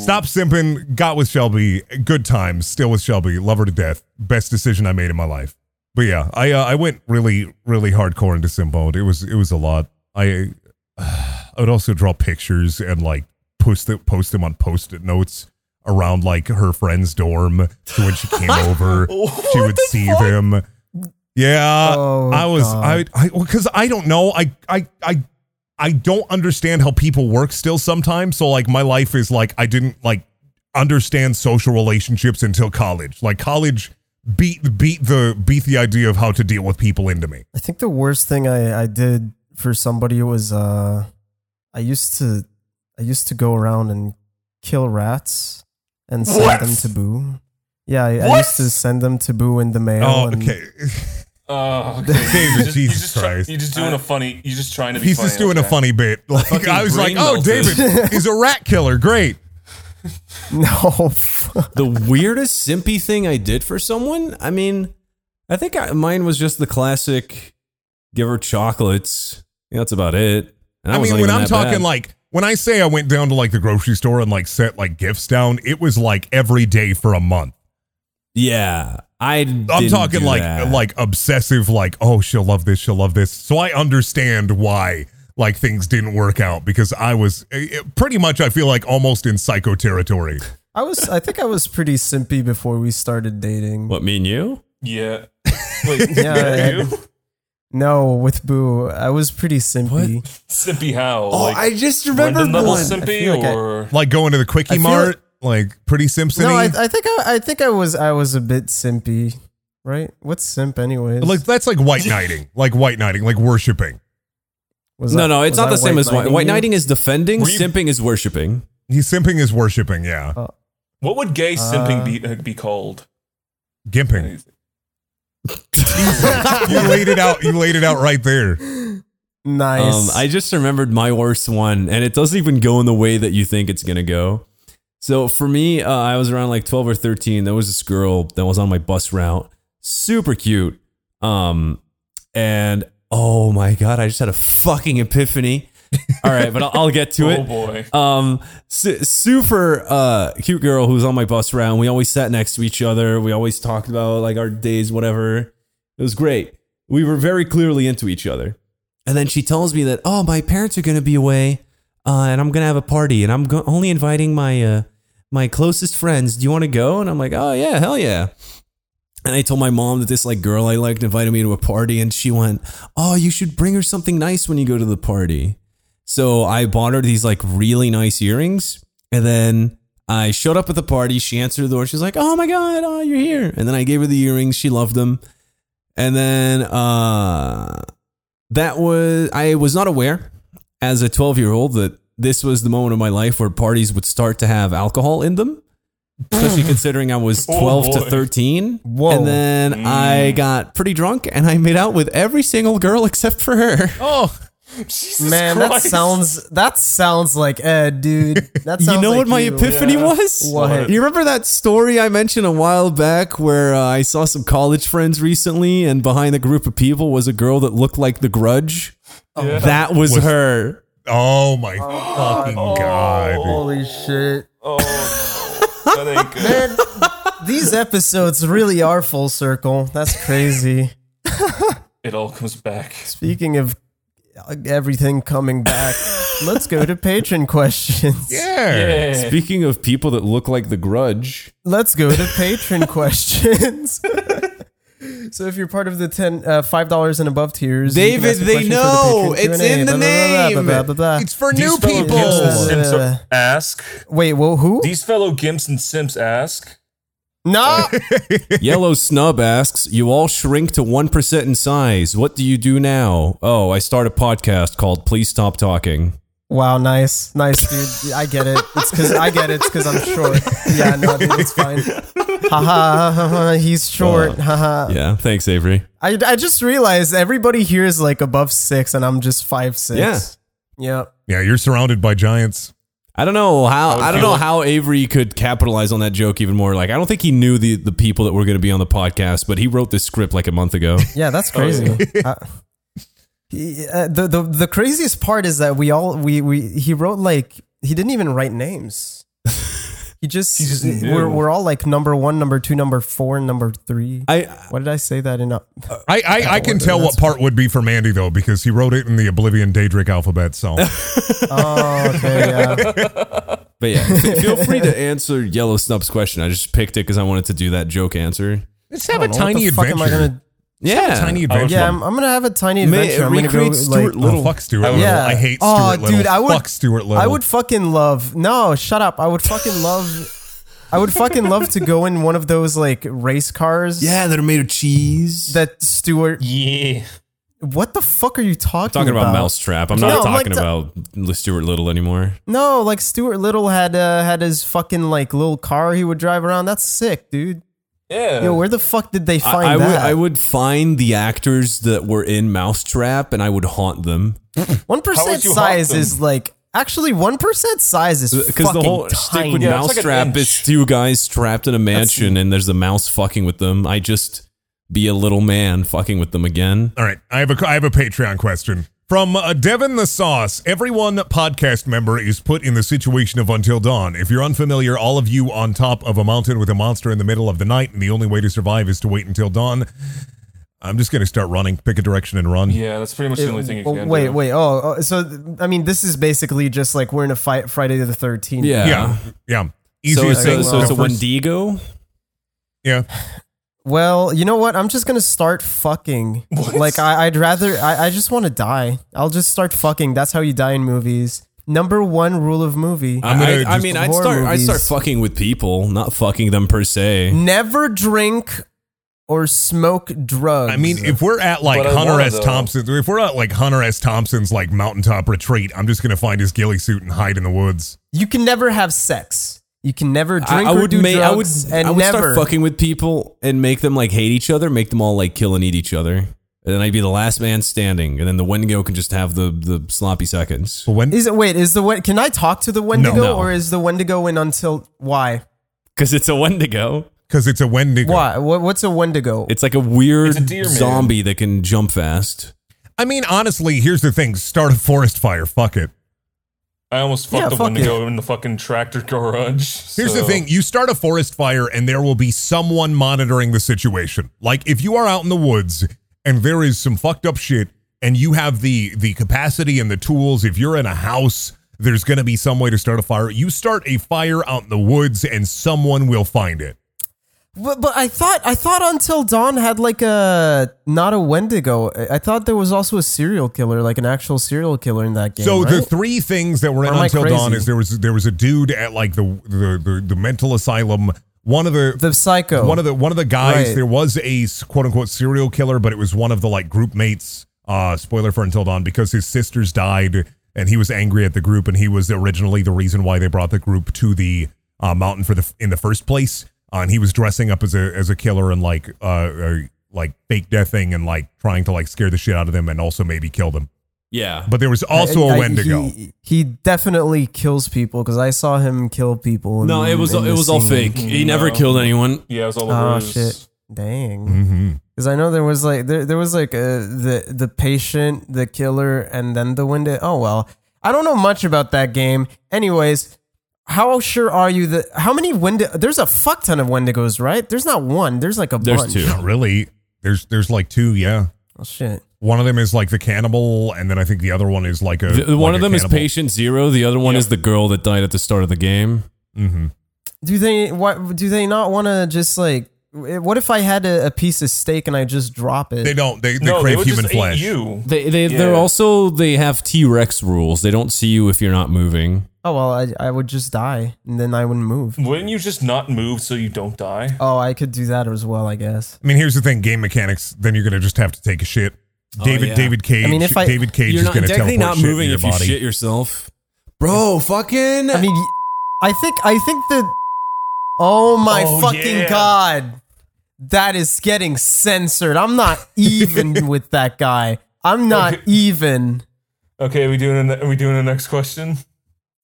Stop simping. Got with Shelby. Good times. Still with Shelby. Love her to death. Best decision I made in my life. But yeah, I uh, I went really really hardcore into sim mode. It was it was a lot. I I would also draw pictures and like post it, post them on post-it notes around like her friend's dorm. So when she came over, she would see them. Yeah, Oh, I was God. I I because I don't know. I I I I don't understand how people work still sometimes. So like my life is like I didn't like understand social relationships until college. Like college beat beat the beat the idea of how to deal with people into me. I think the worst thing I, I did for somebody was uh I used to I used to go around and kill rats and send What? them to Boo. Yeah, I, I used to send them to Boo in the mail. Oh, and okay. Oh, okay. David, just, Jesus you're just try- Christ. you're just doing a funny. You're just trying to be. He's funny, just doing a okay. funny bit. Like I was like, brain "Oh. David he's a rat killer. Great." No, the weirdest simpy thing I did for someone? I mean, I think I, mine was just the classic give her chocolates. Yeah, that's about it. And I mean, when I'm talking bad. like when I say I went down to like the grocery store and like set like gifts down, it was like every day for a month. yeah, I I'm talking do like that. like obsessive, like oh she'll love this, she'll love this. So I understand why like things didn't work out because I was eh, eh, pretty much I feel like almost in psycho territory. I was I think I was pretty simpy before we started dating. what me and you. Yeah. Wait. Yeah, you? No, with Boo, I was pretty simpy. Simpy how? Oh, like I just Brendan remembered level one. Simpy feel like I- or Like going to the quickie mart, like, pretty Simpson. No, I, I think I, I think I was I was a bit simpy, right? What's simp anyways? like that's like white knighting, like white knighting, like worshiping. Was No, that- no, it's not the same as white. knighting White knighting is defending. You- simping is worshiping. He's simping is worshiping, yeah. what would gay simping Uh, be uh, be called? Gimping. You laid it out. You laid it out right there. Nice. Um, I just remembered my worst one, and it doesn't even go in the way that you think it's gonna go. So for me, uh, I was around like twelve or thirteen. There was this girl that was on my bus route, super cute. Um, and oh my god, I just had a fucking epiphany. All right, but I'll, I'll get to Oh it. boy. Um, su- super uh, cute girl who's on my bus round. We always sat next to each other. We always talked about like our days, whatever. It was great. We were very clearly into each other. And then she tells me that, oh, my parents are going to be away, uh, and I'm going to have a party, and I'm go- only inviting my uh, my closest friends. Do you want to go? And I'm like, oh yeah, hell yeah. And I told my mom that this like girl I liked invited me to a party, and she went, "Oh, you should bring her something nice when you go to the party." So I bought her these like really nice earrings, and then I showed up at the party. She answered the door. She's like, "Oh my god, oh you're here!" And then I gave her the earrings. She loved them, and then uh, that was I was not aware as a 12 year old that this was the moment of my life where parties would start to have alcohol in them. Especially considering I was Oh, 12 to 13. Whoa. And then I got pretty drunk and I made out with every single girl except for her. Oh, Jesus Man, that sounds that sounds like Ed, dude. That You know like what my you. epiphany Yeah. was? What? You remember that story I mentioned a while back where uh, I saw some college friends recently, and behind the group of people was a girl that looked like the Grudge? That was Was- her. oh my fucking god! Holy shit. Oh, that ain't good. Man, these episodes really are full circle. That's crazy. It all comes back. Speaking of everything coming back, let's go to patron questions. Yeah. Yeah. Speaking of people that look like the Grudge, Let's go to patron questions. So if you're part of the ten uh, five dollars and above tiers, David, they question for the know. It's Q&A, in the blah, blah, blah, name. blah, blah, blah. It's for These new people. Gimps and Simps Uh, ask. Wait, well, who? These fellow Gimps and Simps ask. No, Yellow Snub asks, You all shrink to 1% in size. What do you do now? Oh, I start a podcast called Please Stop Talking. Wow, nice, nice, dude. I get it. It's because I get it. It's because I'm short. Yeah, no, dude, it's fine. Haha, ha, ha, he's short. Haha. Yeah, thanks, Avery. I, I just realized everybody here is like above six, and I'm just five six. Yeah. Yep. Yeah, you're surrounded by giants. I don't know how would I don't know like- how Avery could capitalize on that joke even more. Like I don't think he knew the the people that were going to be on the podcast, but he wrote this script like a month ago. Yeah, that's crazy. He- uh, the, the the craziest part is that we all we we he wrote like he didn't even write names. He just, just we're we're all like number one, number two, number four, and number three. I what did I say that in? A, uh, I I, I can tell what part would be from Andy though because he wrote it in the Oblivion Daedric alphabet. So oh, okay, yeah. but yeah, feel free to answer Yellow Snub's question. I just picked it because I wanted to do that joke answer. let's have I a don't know, what tiny the fuck am I adventure. Gonna? Yeah, tiny adventure. Yeah, I'm, I'm gonna have a tiny May- adventure. I'm gonna go recreate Stuart like. Little. Oh, fuck Stuart I Little. Yeah. I hate Oh, Stuart Little. dude, I would- fuck Stuart Little. I would fucking love. No, shut up. I would fucking love. I would fucking love to go in one of those like race cars. yeah, that are made of cheese. That Stuart. Yeah. What the fuck are you talking, about? talking about Mousetrap. I'm not No, like talking about Stuart Little anymore. No, like Stuart Little had uh, had his fucking like little car he would drive around. That's sick, dude. Yeah. Yo, where the fuck did they find I, I would that? I would find the actors that were in Mousetrap and I would haunt them One How percent would you size is like actually one percent size is uh, because the whole tiny. stick with Yeah, it's like Mousetrap is two guys trapped in a mansion and there's a mouse fucking with them. I just be a little man fucking with them again. All right, I have a I have a Patreon question from uh, Devin the Sauce. Everyone podcast member is put in the situation of Until Dawn. If you're unfamiliar, all of you on top of a mountain with a monster in the middle of the night, and the only way to survive is to wait until dawn. I'm just gonna start running. Pick a direction and run. Yeah, that's pretty much the only thing you can wait, do. wait. Oh, oh, so I mean, this is basically just like we're in a fight Friday the Thirteenth. Yeah. yeah, yeah. So Easiest it's a, thing. so it's a Wendigo. Yeah, Well, you know what? I'm just gonna start fucking. Like I, I'd rather. I, I just want to die. I'll just start fucking. That's how you die in movies. Number one rule of movie: I'm gonna I, I mean, I'd horror start. I'd start fucking with people, not fucking them per se. never drink or smoke drugs. I mean, if we're at like But Hunter wanna, S. though. Thompson, if we're at like Hunter S. Thompson's like mountaintop retreat, I'm just gonna find his ghillie suit and hide in the woods. you can never have sex. You can never drink I, I or would do make. I would. drugs, and I would never. start fucking with people and make them like hate each other. Make them all like kill and eat each other. And then I'd be the last man standing, and then the Wendigo can just have the the sloppy seconds. But when Is it wait? Is the Wen- can I talk to the Wendigo No. or is the Wendigo in until why? Because it's a Wendigo. because it's a Wendigo. Why? What, what's a Wendigo? It's like a weird a deer man. zombie that can jump fast. I mean, honestly, here's the thing: start a forest fire. Fuck it. I almost Yeah, fucked the fuck Wendigo in the fucking tractor garage. Here's the thing: you start a forest fire, and there will be someone monitoring the situation. Like if you are out in the woods and there is some fucked up shit, and you have the the capacity and the tools. If you're in a house, there's going to be some way to start a fire. You start a fire out in the woods, and someone will find it. But, but I thought I thought Until Dawn had like a not a Wendigo. I thought there was also a serial killer, like an actual serial killer in that game. So the three things that were in Or am I Until Dawn is there was there was a dude at like the the the, the mental asylum. One of the the psycho. one of the one of the guys Right. there was a quote unquote serial killer but it was one of the like group mates uh spoiler for until dawn because his sisters died and he was angry at the group and he was originally the reason why they brought the group to the uh, mountain for the in the first place uh, and he was dressing up as a as a killer and like uh, uh like fake deathing and like trying to like scare the shit out of them and also maybe kill them Yeah. but there was also I- a I- wendigo He, he definitely kills people because I saw him kill people. in- no, it was it was all fake. He never No. killed anyone. Yeah, it was all over Oh his- shit! Dang. Because I know there was like there there was like a, the the patient, the killer, and then the Wendigo. Oh well, I don't know much about that game. Anyways, how sure are you that how many Wendigo? There's a fuck ton of Wendigos, right? There's not one. There's like a There's bunch. two. not really there's there's like two yeah Oh shit! One of them is like the cannibal, and then I think the other one is like a. The- one like of a them is patient zero. The other one Yeah. is the girl that died at the start of the game. hmm Do they what? Do they not want to just like? Eh, what if I had a, a piece of steak and I just drop it? They don't. They, they No, crave would human just flesh. you. They they they're also they have T Rex rules. They don't see you if you're not moving. oh well, I I would just die and then I wouldn't move. Wouldn't you just not move so you don't die? Oh, I could do that as well, I guess. I mean, here's the thing: game mechanics. Then you're gonna just have to take a shit. Oh, David yeah. David Cage. I mean, if I- David Cage You're is not gonna technically teleport not moving your if you body. shit yourself. bro. Fucking. I mean, I think I think that. Oh my Oh, fucking yeah. god, that is getting censored. I'm not even with that guy. I'm not Okay. even. Okay, we doing are we doing the next question?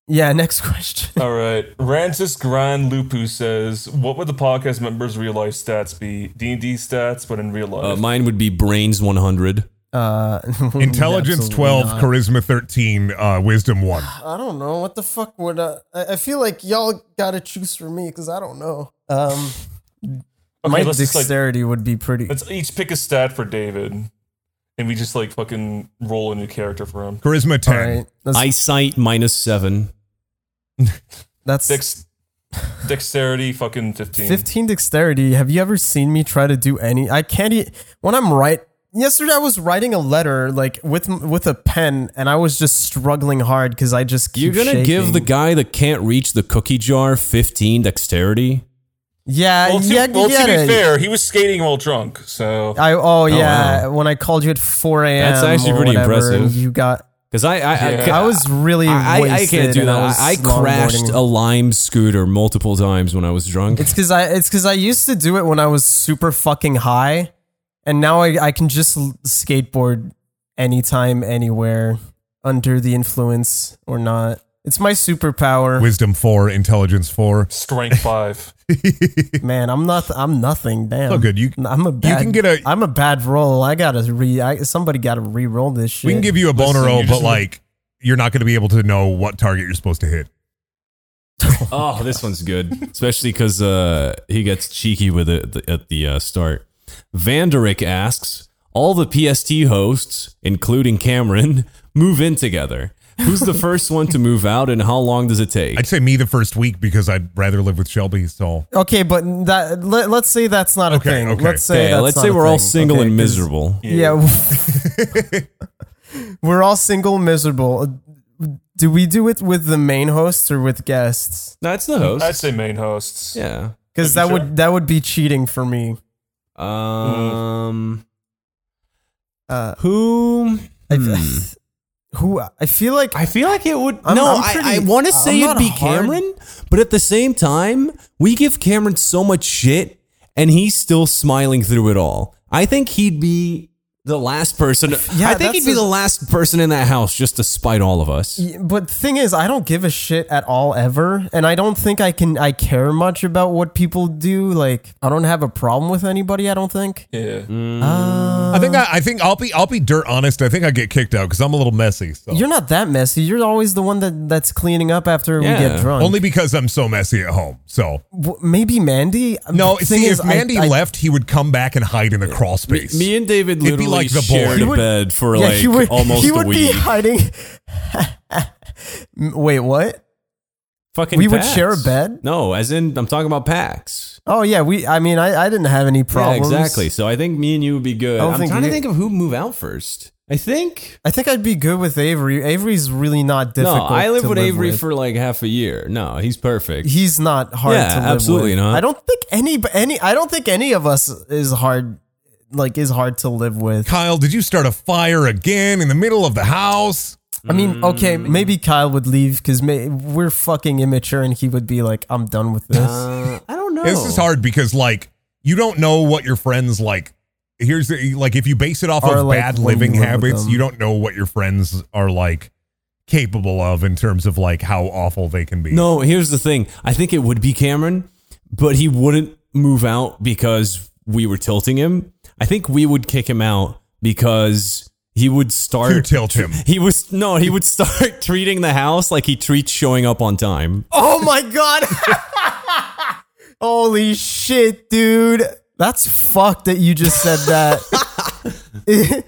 Yeah. Next question. All right. Rancis Grand Lupu says, "What would the podcast members' real life stats be? D and D stats, but in real life." uh, mine would be brains 100. Uh, Intelligence 12, not. charisma 13, uh, wisdom 1. I don't know what the fuck would. Uh, I, I feel like y'all gotta choose for me because I don't know. Um, okay, my let's just like dexterity would be pretty. let's each pick a stat for David, and we just like fucking roll a new character for him. Charisma 10. All right, that's, Eyesight minus seven. that's Dex, dexterity, fucking fifteen. 15 dexterity. Have you ever seen me try to do any? I can't. E- when I'm right. Yesterday I was writing a letter like with with a pen, and I was just struggling hard because I just keep You're gonna give the guy that can't reach the cookie jar 15 dexterity? Yeah Well, to, yeah well, yeah, to be yeah. fair, he was skating while drunk, so I oh, oh yeah wow. when I called you at 4 a.m. That's actually pretty whatever, impressive. You got Because I, I, Yeah. I, I was really I, I- I can't do that. I, I crashed a Lime scooter multiple times when I was drunk. It's because I it's because I used to do it when I was super fucking high, and now I I can just skateboard anytime, anywhere, under the influence or not. It's my superpower, Wisdom 4, intelligence 4. strength five. man. I'm not. I'm nothing. Damn. Oh, good. You, I'm a bad. you can get a- I'm a bad roll. I gotta re. I, somebody gotta re-roll this shit. we can give you a boner roll, you but just- like, you're not going to be able to know what target you're supposed to hit. Oh, this one's good, especially because uh, he gets cheeky with it at the, at the uh, start. Vanderick asks, "All the PST hosts, including Cameron, move in together. Who's the first one to move out, and how long does it take?" I'd say me the first week because I'd rather live with Shelby. So Okay, but that let, let's say that's not a Okay, thing. okay. Let's say Okay, that's let's not say we're all thing, single okay, and 'cause- miserable. Yeah. We're all single, miserable. Do we do it with the main hosts or with guests? That's the host. I'd say main hosts. yeah. Because that you would that would be cheating for me. Um. Uh, Who? I, Hmm. who I feel like I feel like it would. I'm- no, I'm pretty- I want to say it'd be hard- Cameron, but at the same time, we give Cameron so much shit, and he's still smiling through it all. I think he'd be the last person. Yeah, I think he'd be a- the last person in that house just to spite all of us. But the thing is, I don't give a shit at all ever, and I don't think I can. I care much about what people do. Like, I don't have a problem with anybody. I don't think. Yeah. Mm. Uh, I think I, I think I'll be I'll be dirt honest. I think I get kicked out because I'm a little messy. So. You're not that messy. You're always the one that that's cleaning up after we get drunk. Only because I'm so messy at home. So W- maybe Mandy. no, see, is, if Mandy I- left, he would come back and hide in the crawl space. Me and David literally like the boy. shared a would- bed for yeah, like he would, almost he a would be week. hiding. Wait, what? Fucking we would PAX. share a bed? No, as in I'm talking about packs. Oh yeah, we. I mean, I, I didn't have any problems. Yeah, exactly. So I think me and you would be good. I don't I'm think trying to you- think of who move out first. I think I think I'd be good with Avery. Avery's really not difficult. no. difficult. I live to with live Avery with. for like half a year. No, he's perfect. He's not hard Yeah, to live absolutely with. not. I don't think any any. I don't think any of us is hard. Like is hard to live with. Kyle, did you start a fire again in the middle of the house? I mean, okay, Mm. maybe Kyle would leave because we're fucking immature, and he would be like, "I'm done with this." Uh, I don't know. This is hard because like you don't know what your friends like. Here's the like if you base it off Are of like bad when you living live habits, you don't know what your friends are like capable of in terms of like how awful they can be. No, here's the thing. I think it would be Cameron, but he wouldn't move out because we were tilting him. I think we would kick him out because he would start You tilt him. He was no, he would start treating the house like he treats showing up on time. oh my god! Holy shit, dude! That's fucked that you just said that.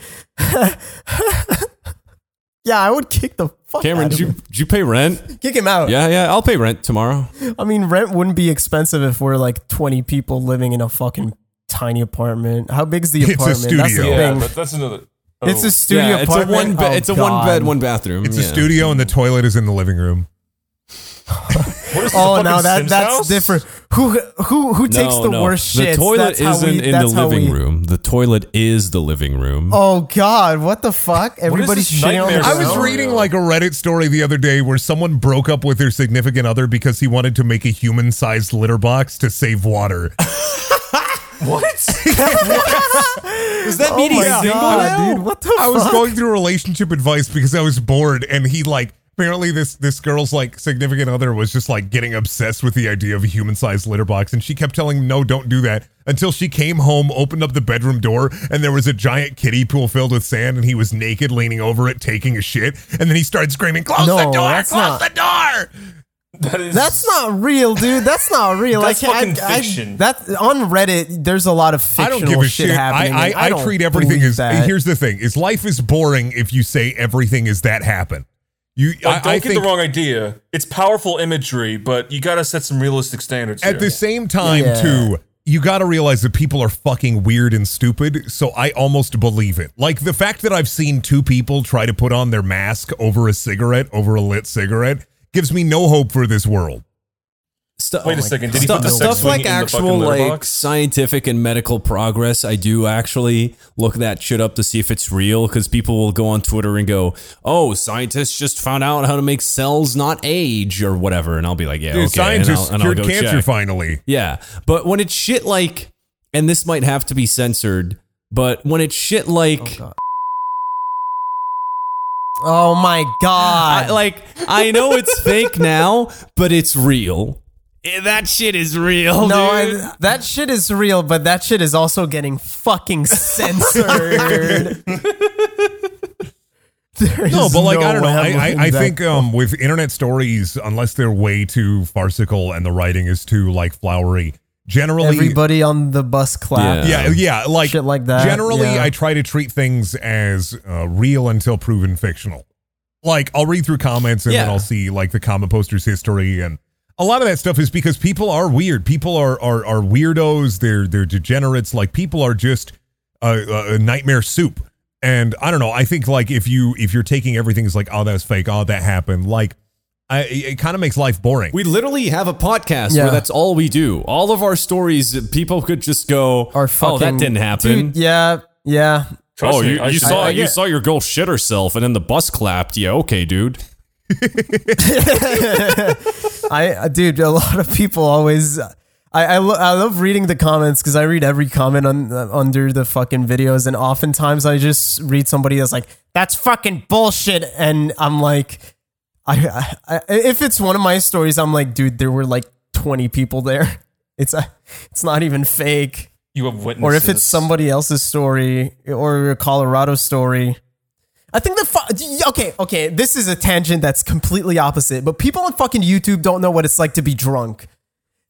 yeah, I would kick the fuck Cameron, out did you, did you pay rent? Kick him out. Yeah, yeah, I'll pay rent tomorrow. I mean, rent wouldn't be expensive if we're like 20 people living in a fucking tiny apartment. How big's the It's a apartment? That's the studio. Yeah, thing. but that's another. Oh. It's oh. a studio yeah, it's a apartment. one. Be- Oh, it's a God. one bed, one bathroom. It's a yeah. studio and the toilet is in the living room. What is this, Oh fucking no, that Sims that's house? different. Who who who takes No, the no. worst shit? The toilet That's how isn't we- in the that's how living we- room. The toilet is the living room. Oh God, what the fuck? Everybody's this shitting on the I was ground? reading like a Reddit story the other day where someone broke up with their significant other because he wanted to make a human sized litter box to save water. What? Does that mean Oh he's single God, now? dude, what the I was going through relationship advice because I was bored and he like apparently this this girl's like significant other was just like getting obsessed with the idea of a human sized litter box and she kept telling him no don't do that until she came home opened up the bedroom door and there was a giant kiddie pool filled with sand and he was naked leaning over it taking a shit and then he started screaming close the door close not- the door That is. That's not real, dude. That's not real. That's I can't, fucking I, I- fiction. that on Reddit, there's a lot of I fictional don't give a shit, shit. Happening. I, and I, don't treat everything believe as that. here's the thing: is life is boring if you say everything is that happen. You Like, I, don't I get think the wrong idea. It's powerful imagery, but you gotta set some realistic standards. at here. the same time Yeah. too you got to realize that people are fucking weird and stupid so i almost believe it like the fact that i've seen two people try to put on their mask over a cigarette over a lit cigarette gives me no hope for this world Stu- Wait a oh second, did he Stuff, put the sex stuff like in actual fucking like box? scientific and medical progress, I do actually look that shit up to see if it's real because people will go on Twitter and go, "Oh, scientists just found out how to make cells not age or whatever," and I'll be like, "Yeah, Dude, okay." scientists and I'll, and I'll cured go cancer check. finally Yeah, but when it's shit like, and this might have to be censored, but when it's shit like, Oh my God! I, like I know it's fake now, but it's real. Eh, That shit is real. no, dude. I, that shit is real, but that shit is also getting fucking censored. There no but like no i don't know i I'm i, I think um with internet stories unless they're way too farcical and the writing is too like flowery generally everybody on the bus clap. Yeah. yeah yeah like Shit like that, generally yeah. i try to treat things as uh, real until proven fictional. Like i'll read through comments and then i'll see like the comment posters history and a lot of that stuff is because people are weird. People are are, are weirdos. They're they're degenerates. Like people are just a, a nightmare soup. And i don't know. I think like if you if you're taking everything as like oh that's fake oh that happened like I, it kind of makes life boring We literally have a podcast Yeah. where that's all we do. All of our stories, people could just go, Are fucking, "Oh, that didn't happen." Dude, yeah, yeah. Trust oh, me, you, I you should- saw I you saw your girl shit herself, and then the bus clapped. Yeah, okay, dude. I, uh, dude, a lot of people always. I I, lo- I love reading the comments because I read every comment on uh, under the fucking videos, and oftentimes I just read somebody that's like, "That's fucking bullshit," and I'm like, I, I, if it's one of my stories, I'm like, dude, there were like 20 people there. It's a, it's not even fake. You have witnesses. Or if it's somebody else's story or a Colorado story. I think the fu- okay, okay, this is a tangent that's completely opposite, but people on fucking YouTube don't know what it's like to be drunk.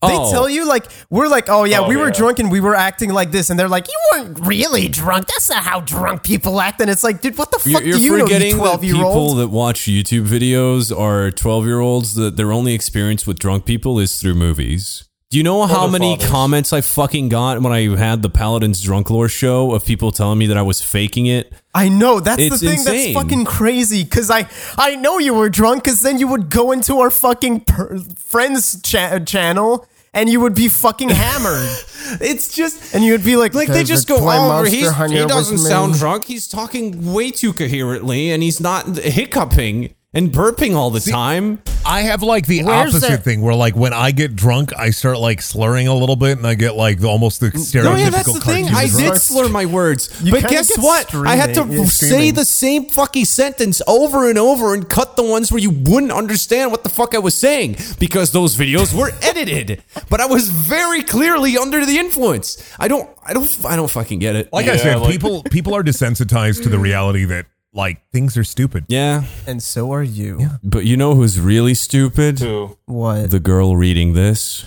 They Oh. tell you like we're like, oh yeah, Oh, we were yeah. drunk and we were acting like this, and they're like, you weren't really drunk. That's not how drunk people act. And it's like, dude, what the fuck You're, you're do you know, you forgetting that twelve year people that watch YouTube videos are 12 year olds that their only experience with drunk people is through movies. Do you know how many fathers. comments I fucking got when I had the Paladins Drunk Lore show of people telling me that I was faking it? I know that's It's the thing insane. that's fucking crazy. Because I I know you were drunk, because then you would go into our fucking per- friends cha- channel and you would be fucking hammered, It's just and you would be like, like they just go, oh, he's, he doesn't sound drunk. He's talking way too coherently, and he's not hiccuping and burping all the time. I have like the Where's opposite that- thing where like when I get drunk, I start like slurring a little bit and I get like the, almost the stereotypical No, yeah, that's the thing. I did slur my words, You but kinda guess get what? I had to streaming- say streaming. the same fucking sentence over and over and cut the ones where you wouldn't understand what the fuck I was saying because those videos were edited. But I was very clearly under the influence. I don't, I don't, I don't fucking get it. Like I Yeah, said, like- people people are desensitized to the reality that like things are stupid. yeah, And so are you. but you know who's really stupid? Too. What? The girl reading this.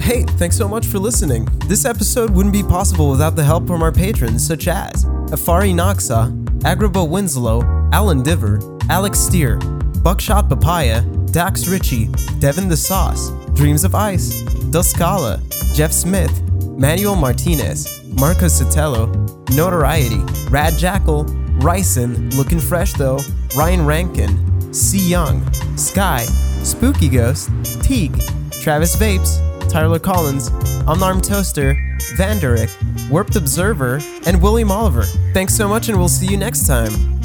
Hey, thanks so much for listening. This episode wouldn't be possible without the help from our patrons such as Afari Noxa, Agraba Winslow, Alan Diver, Alex Steer, Buckshot Papaya, Dax Ritchie, Devin the Sauce, Dreams of Ice, Duscala, Jeff Smith, Manuel Martinez, Marcos Sotelo, Notoriety, Rad Jackal, Ryson, Looking Fresh Though, Ryan Rankin, C. Young, Sky, Spooky Ghost, Teague, Travis Vapes, Tyler Collins, Unarmed Toaster, Vanderick, Warped Observer, and William Oliver. Thanks so much, and we'll see you next time.